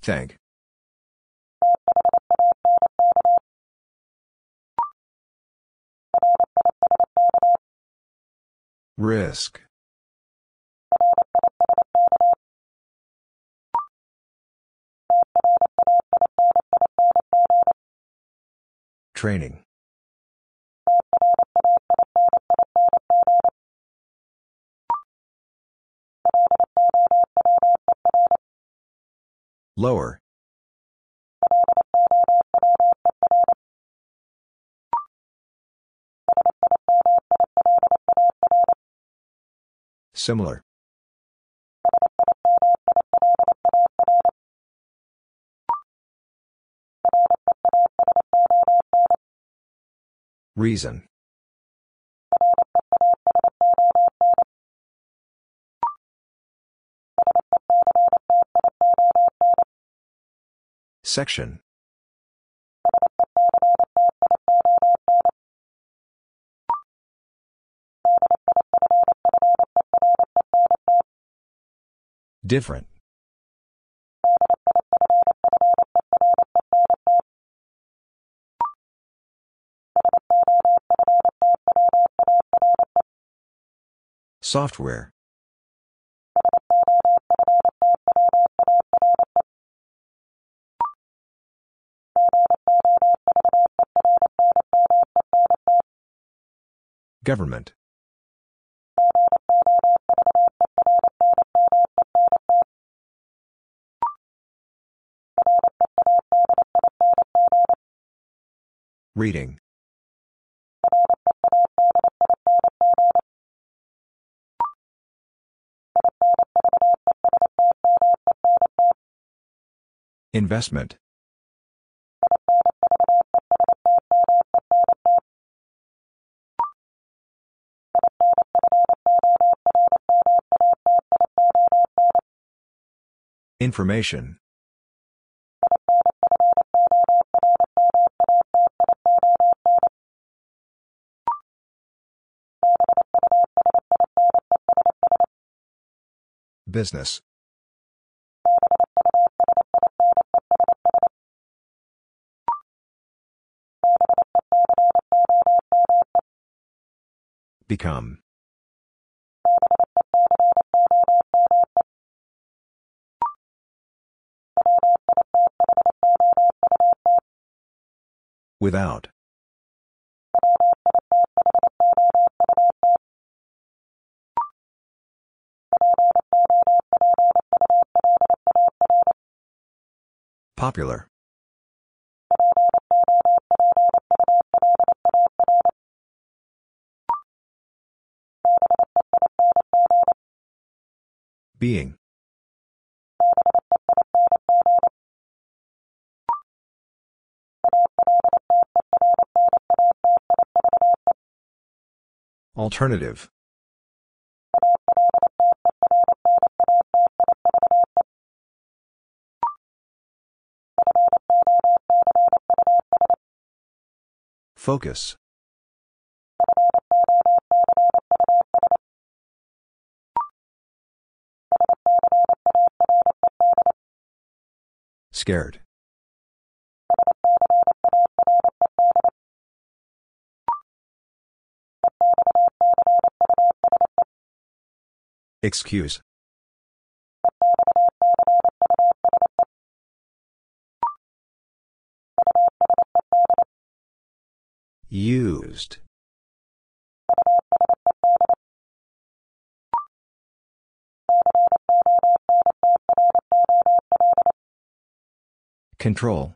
Thank. Risk. Training. Lower. Similar. Reason. Section. Different. Software. Government. Reading. Investment. Information. Business. Become. Without. Popular. Being. Alternative. Focus. Scared. Excuse. Used. Control.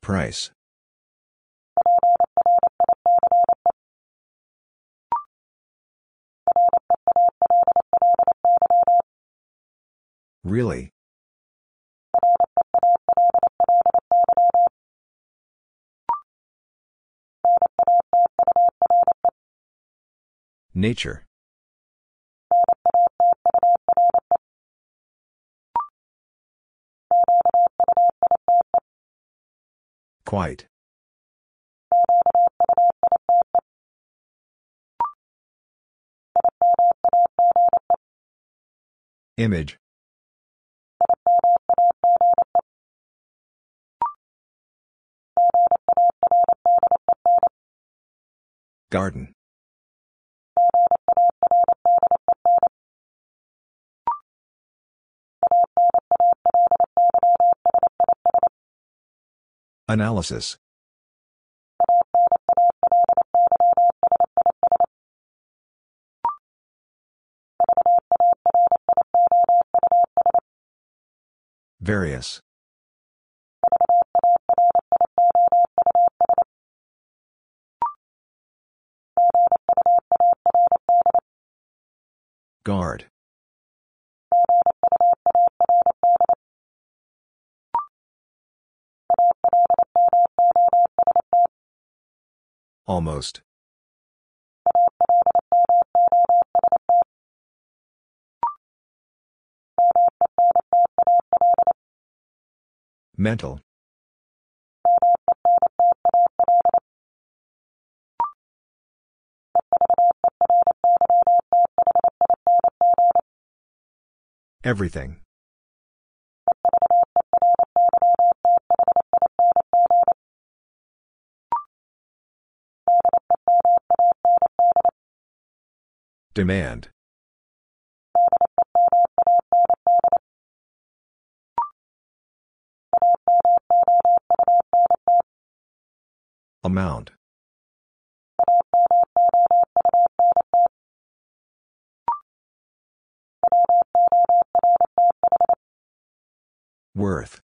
Price. Really? Nature. Quite. Image. Garden. Analysis. Various. Guard. Almost. Mental. Everything. Demand. Amount. Worth.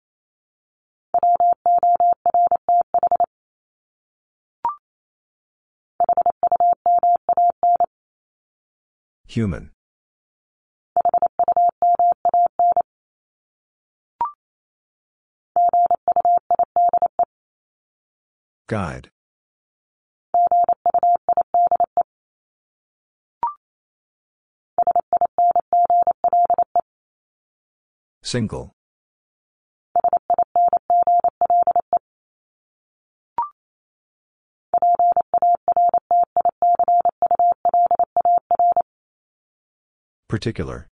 Human. Guide. Single. Particular.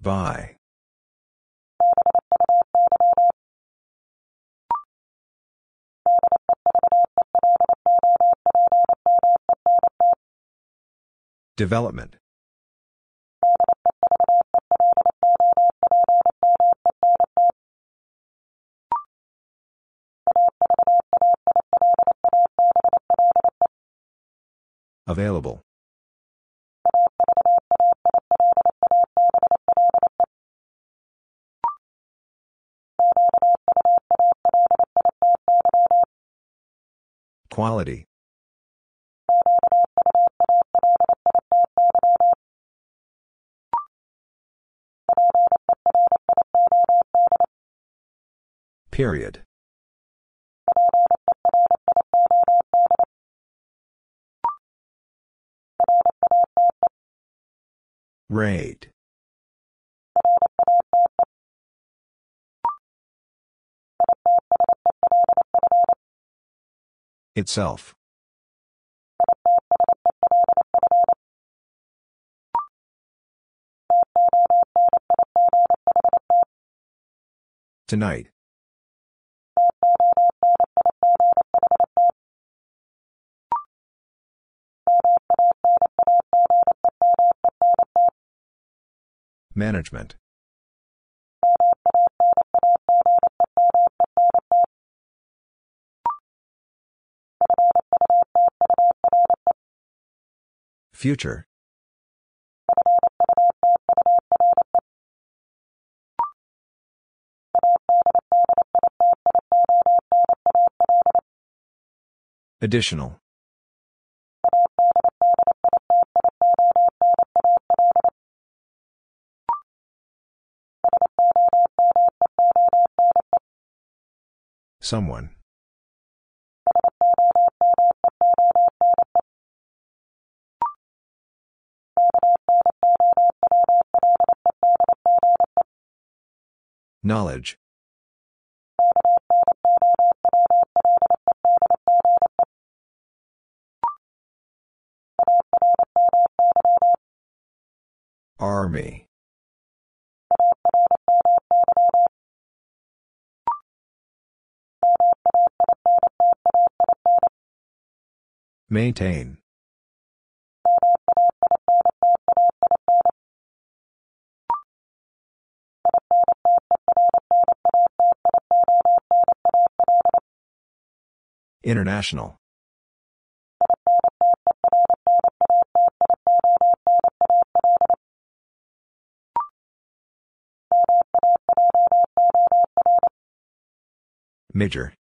By. Development. Available. Quality. Period. Rate. Itself. Tonight. Management. Future. Additional. Someone. Knowledge. Army. Maintain. International. Major.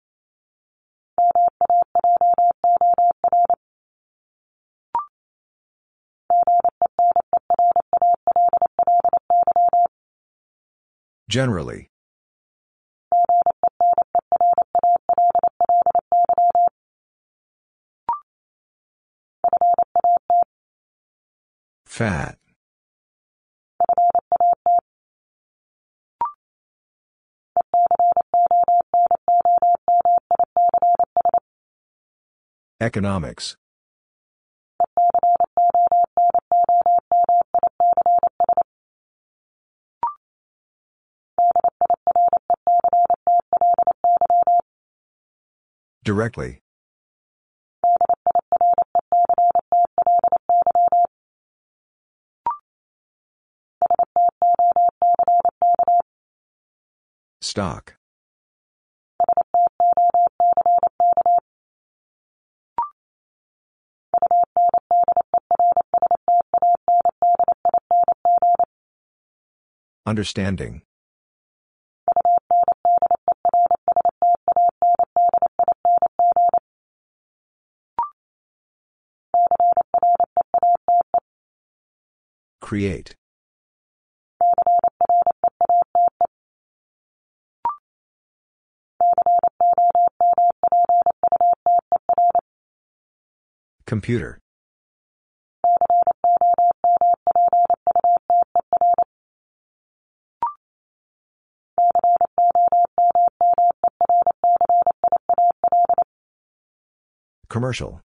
Generally. Fat. Economics. Directly. Stock. Understanding. Create. Computer. Commercial.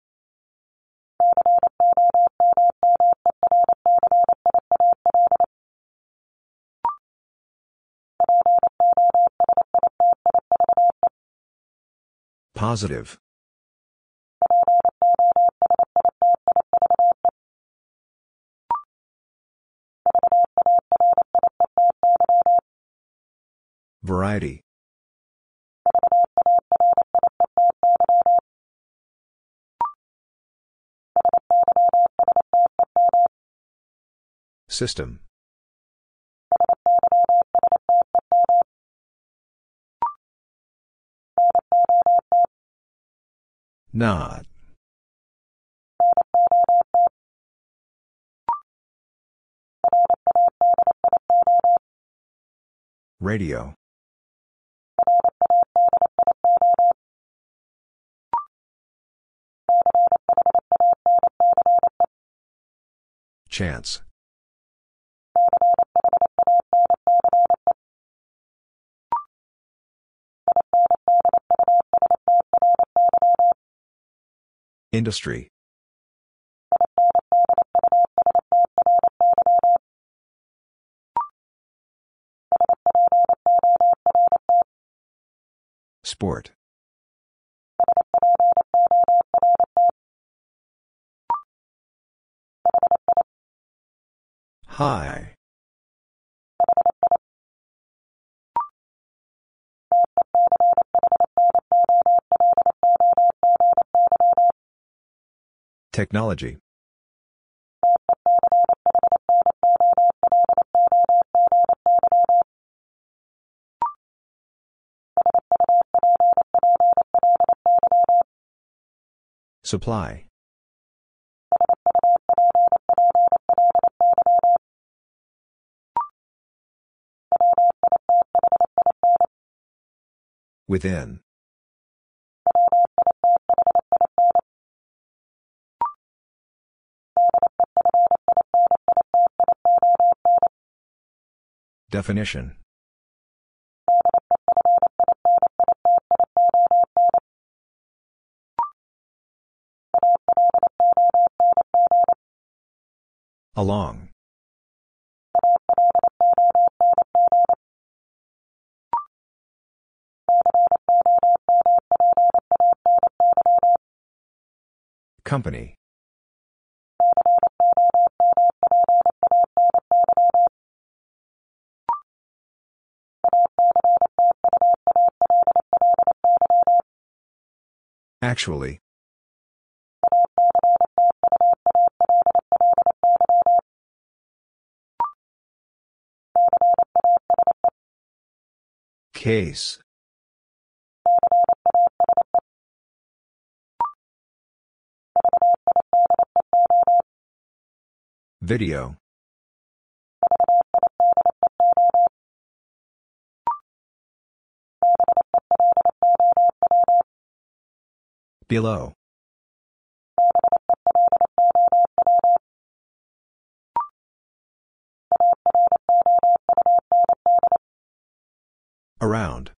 Positive. Variety. System. Not. Radio. Chance. Industry. Sport. High. Technology. Supply. Within. Definition. Along. Company. Actually. Case. Video. Below. Around.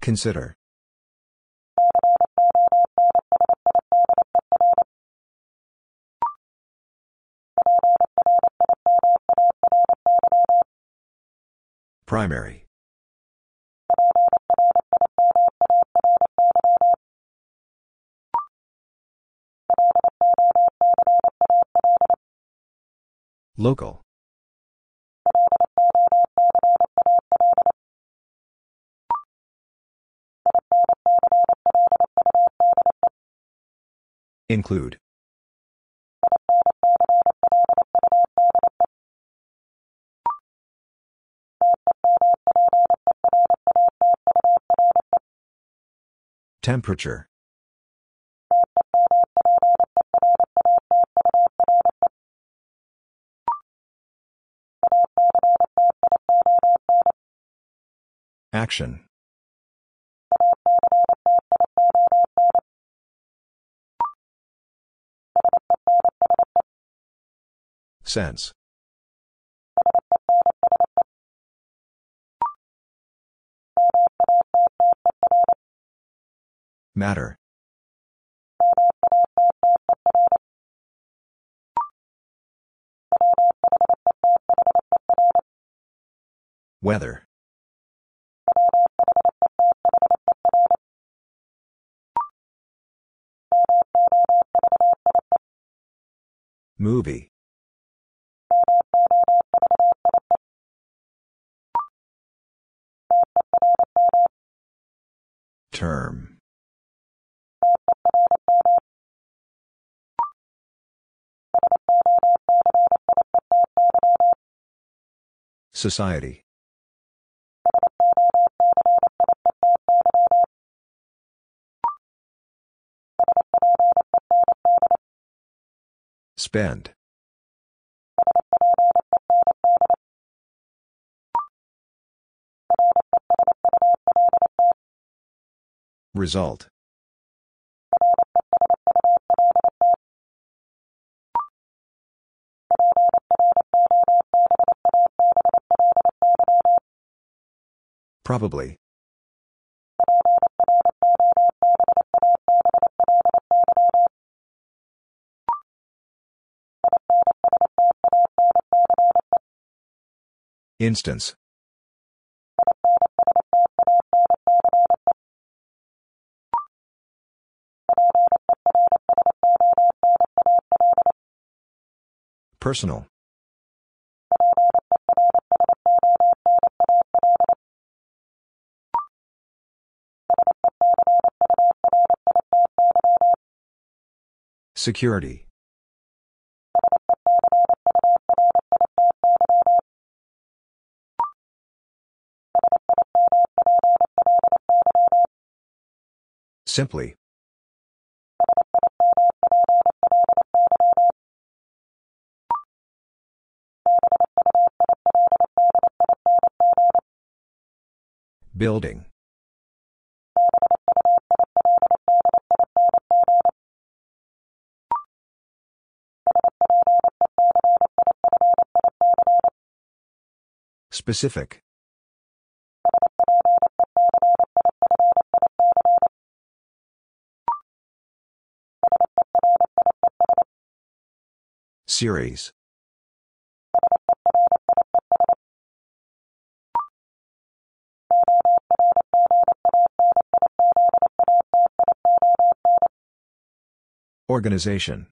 Consider. Primary. Local. Include. Temperature. Action. Sense. Matter. Weather. Movie. Term. Society. Spend. Result. Probably. Instance. Personal. Security. Simply. Building. Specific. Series. Organization.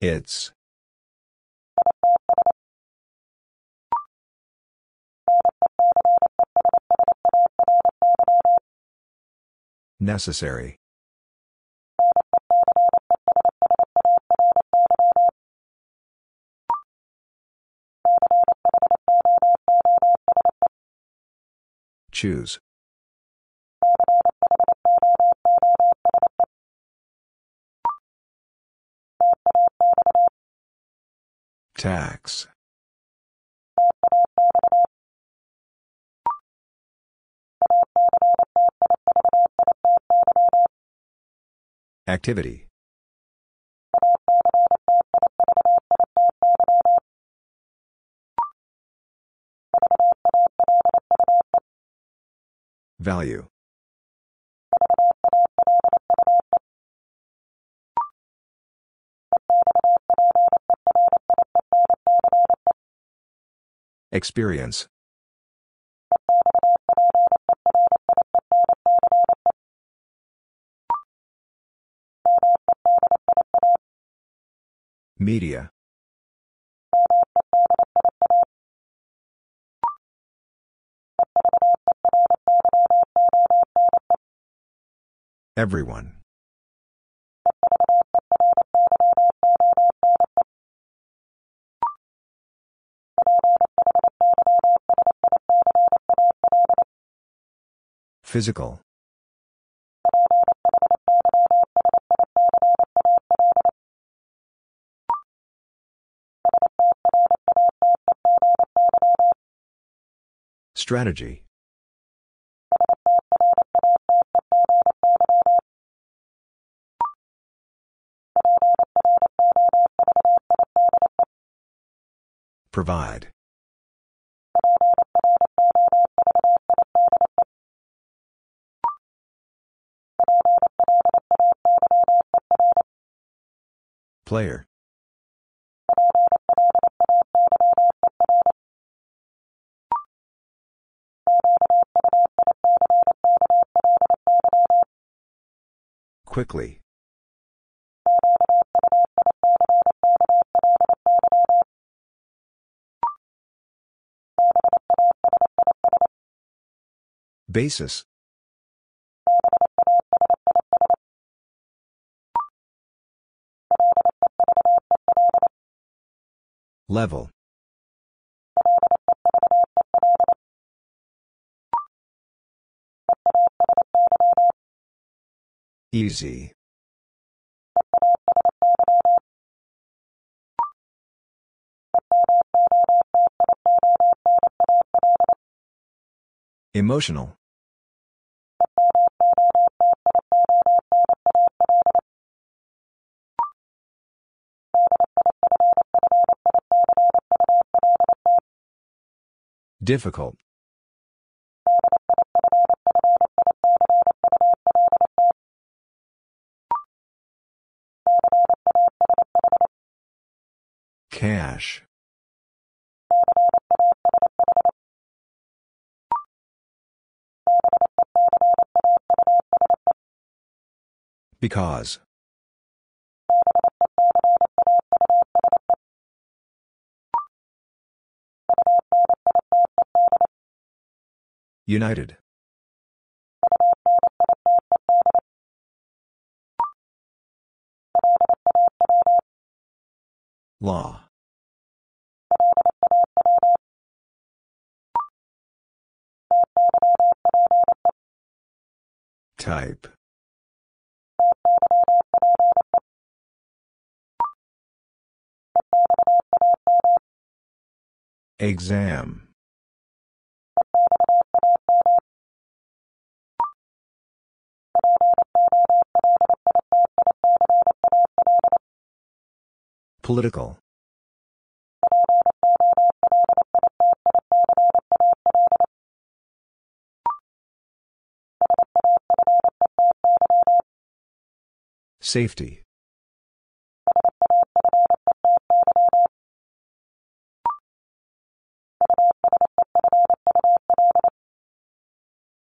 It's. Necessary. Choose. Tax. Activity. Value. Experience. Media. Everyone. Physical. Strategy. Provide. Player. Quickly. Basis. Level. Easy. Emotional. Difficult. Cash. Because. United. Law. Type. Exam. Political. Safety.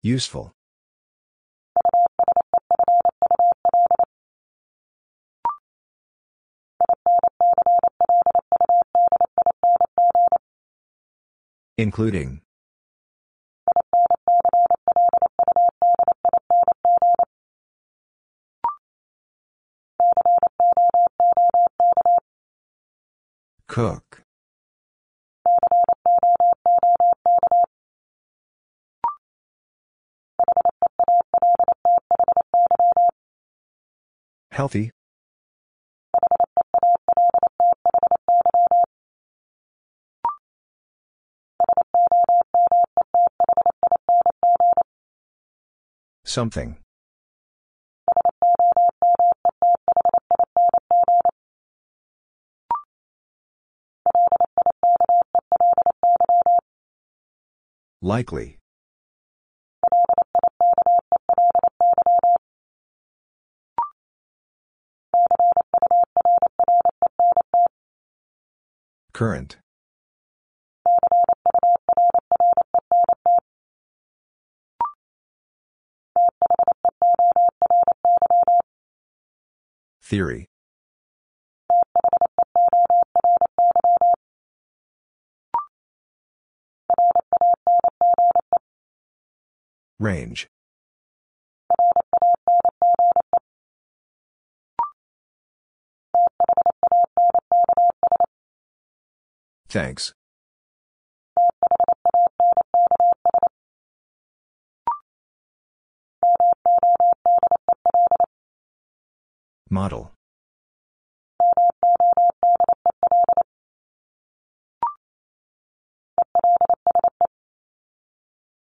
Useful. Including. Cook. Healthy. Something. Likely. Current. Theory. Range. Thanks. Model.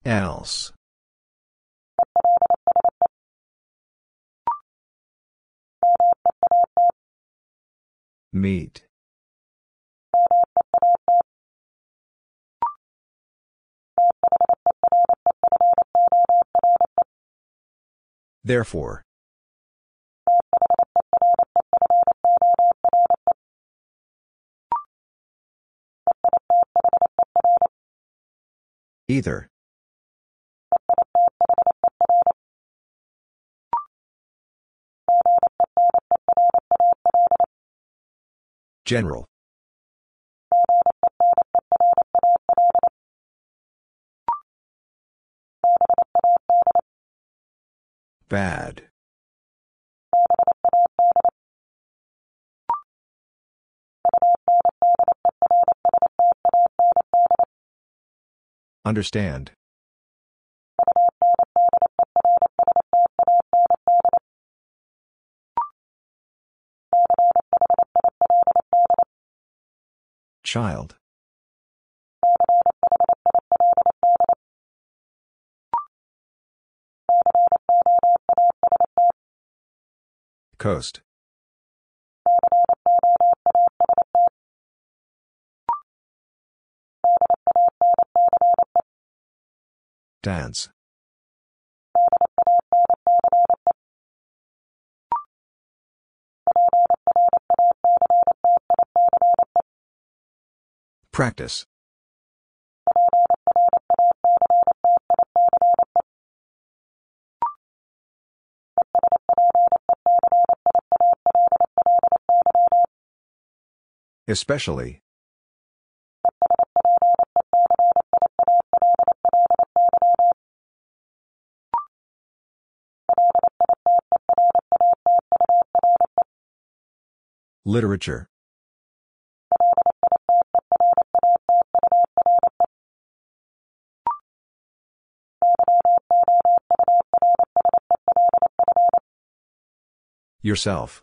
Else. Meet. Therefore. Either. General. Bad. Understand. Child. Coast. Dance. Practice. Especially. Literature. Yourself.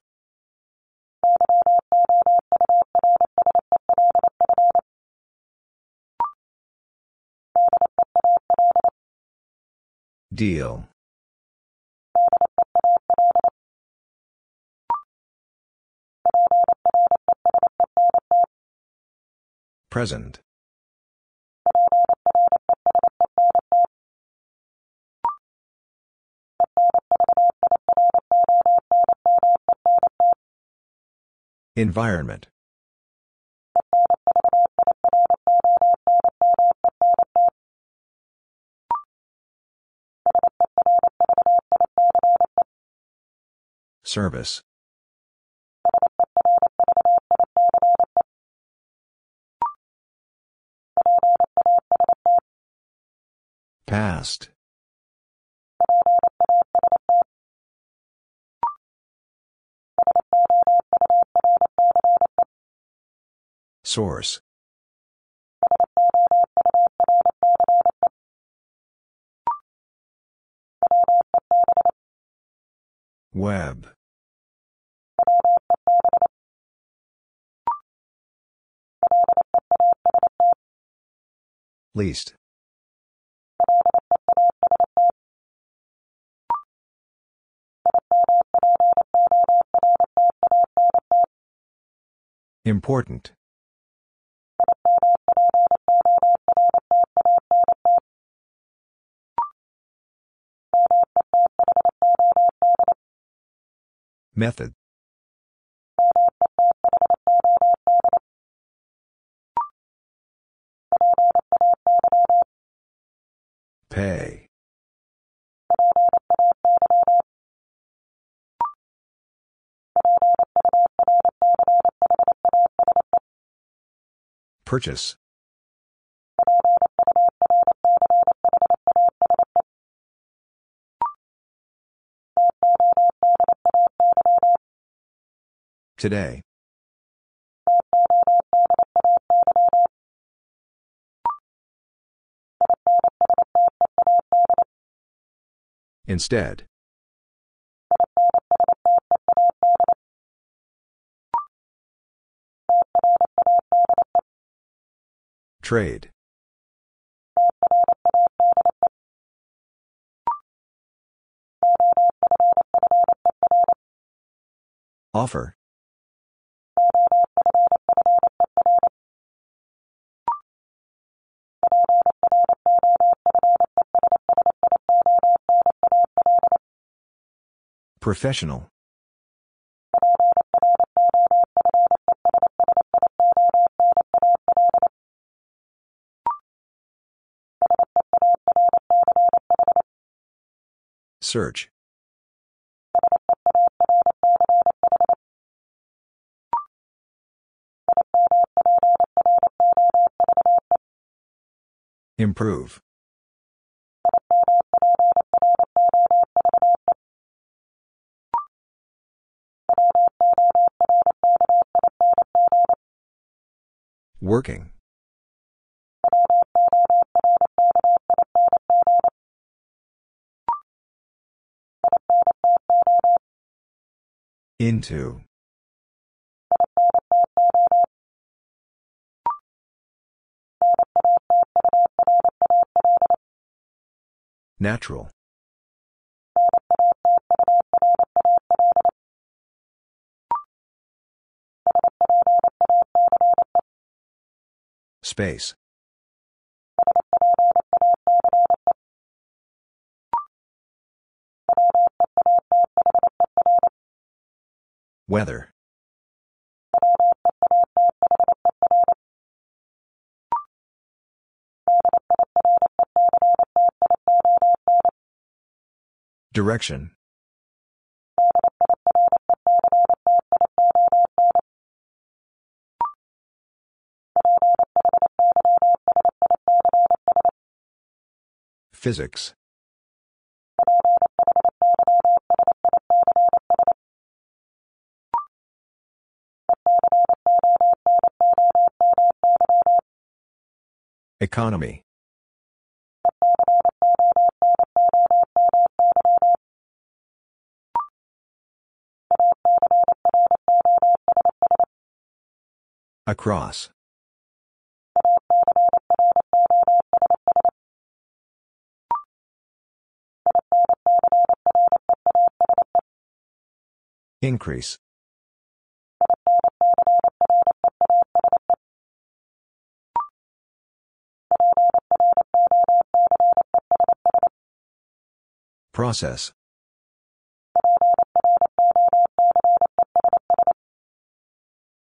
Deal. Present. Environment. Service. Past. Source. Web. Least. Important. Method. Pay. Purchase. Today. Instead. Trade. Offer. Professional. Search. Improve. Working. Into. Natural. Space. Weather. Direction. Physics. Economy. Across. Increase. Process.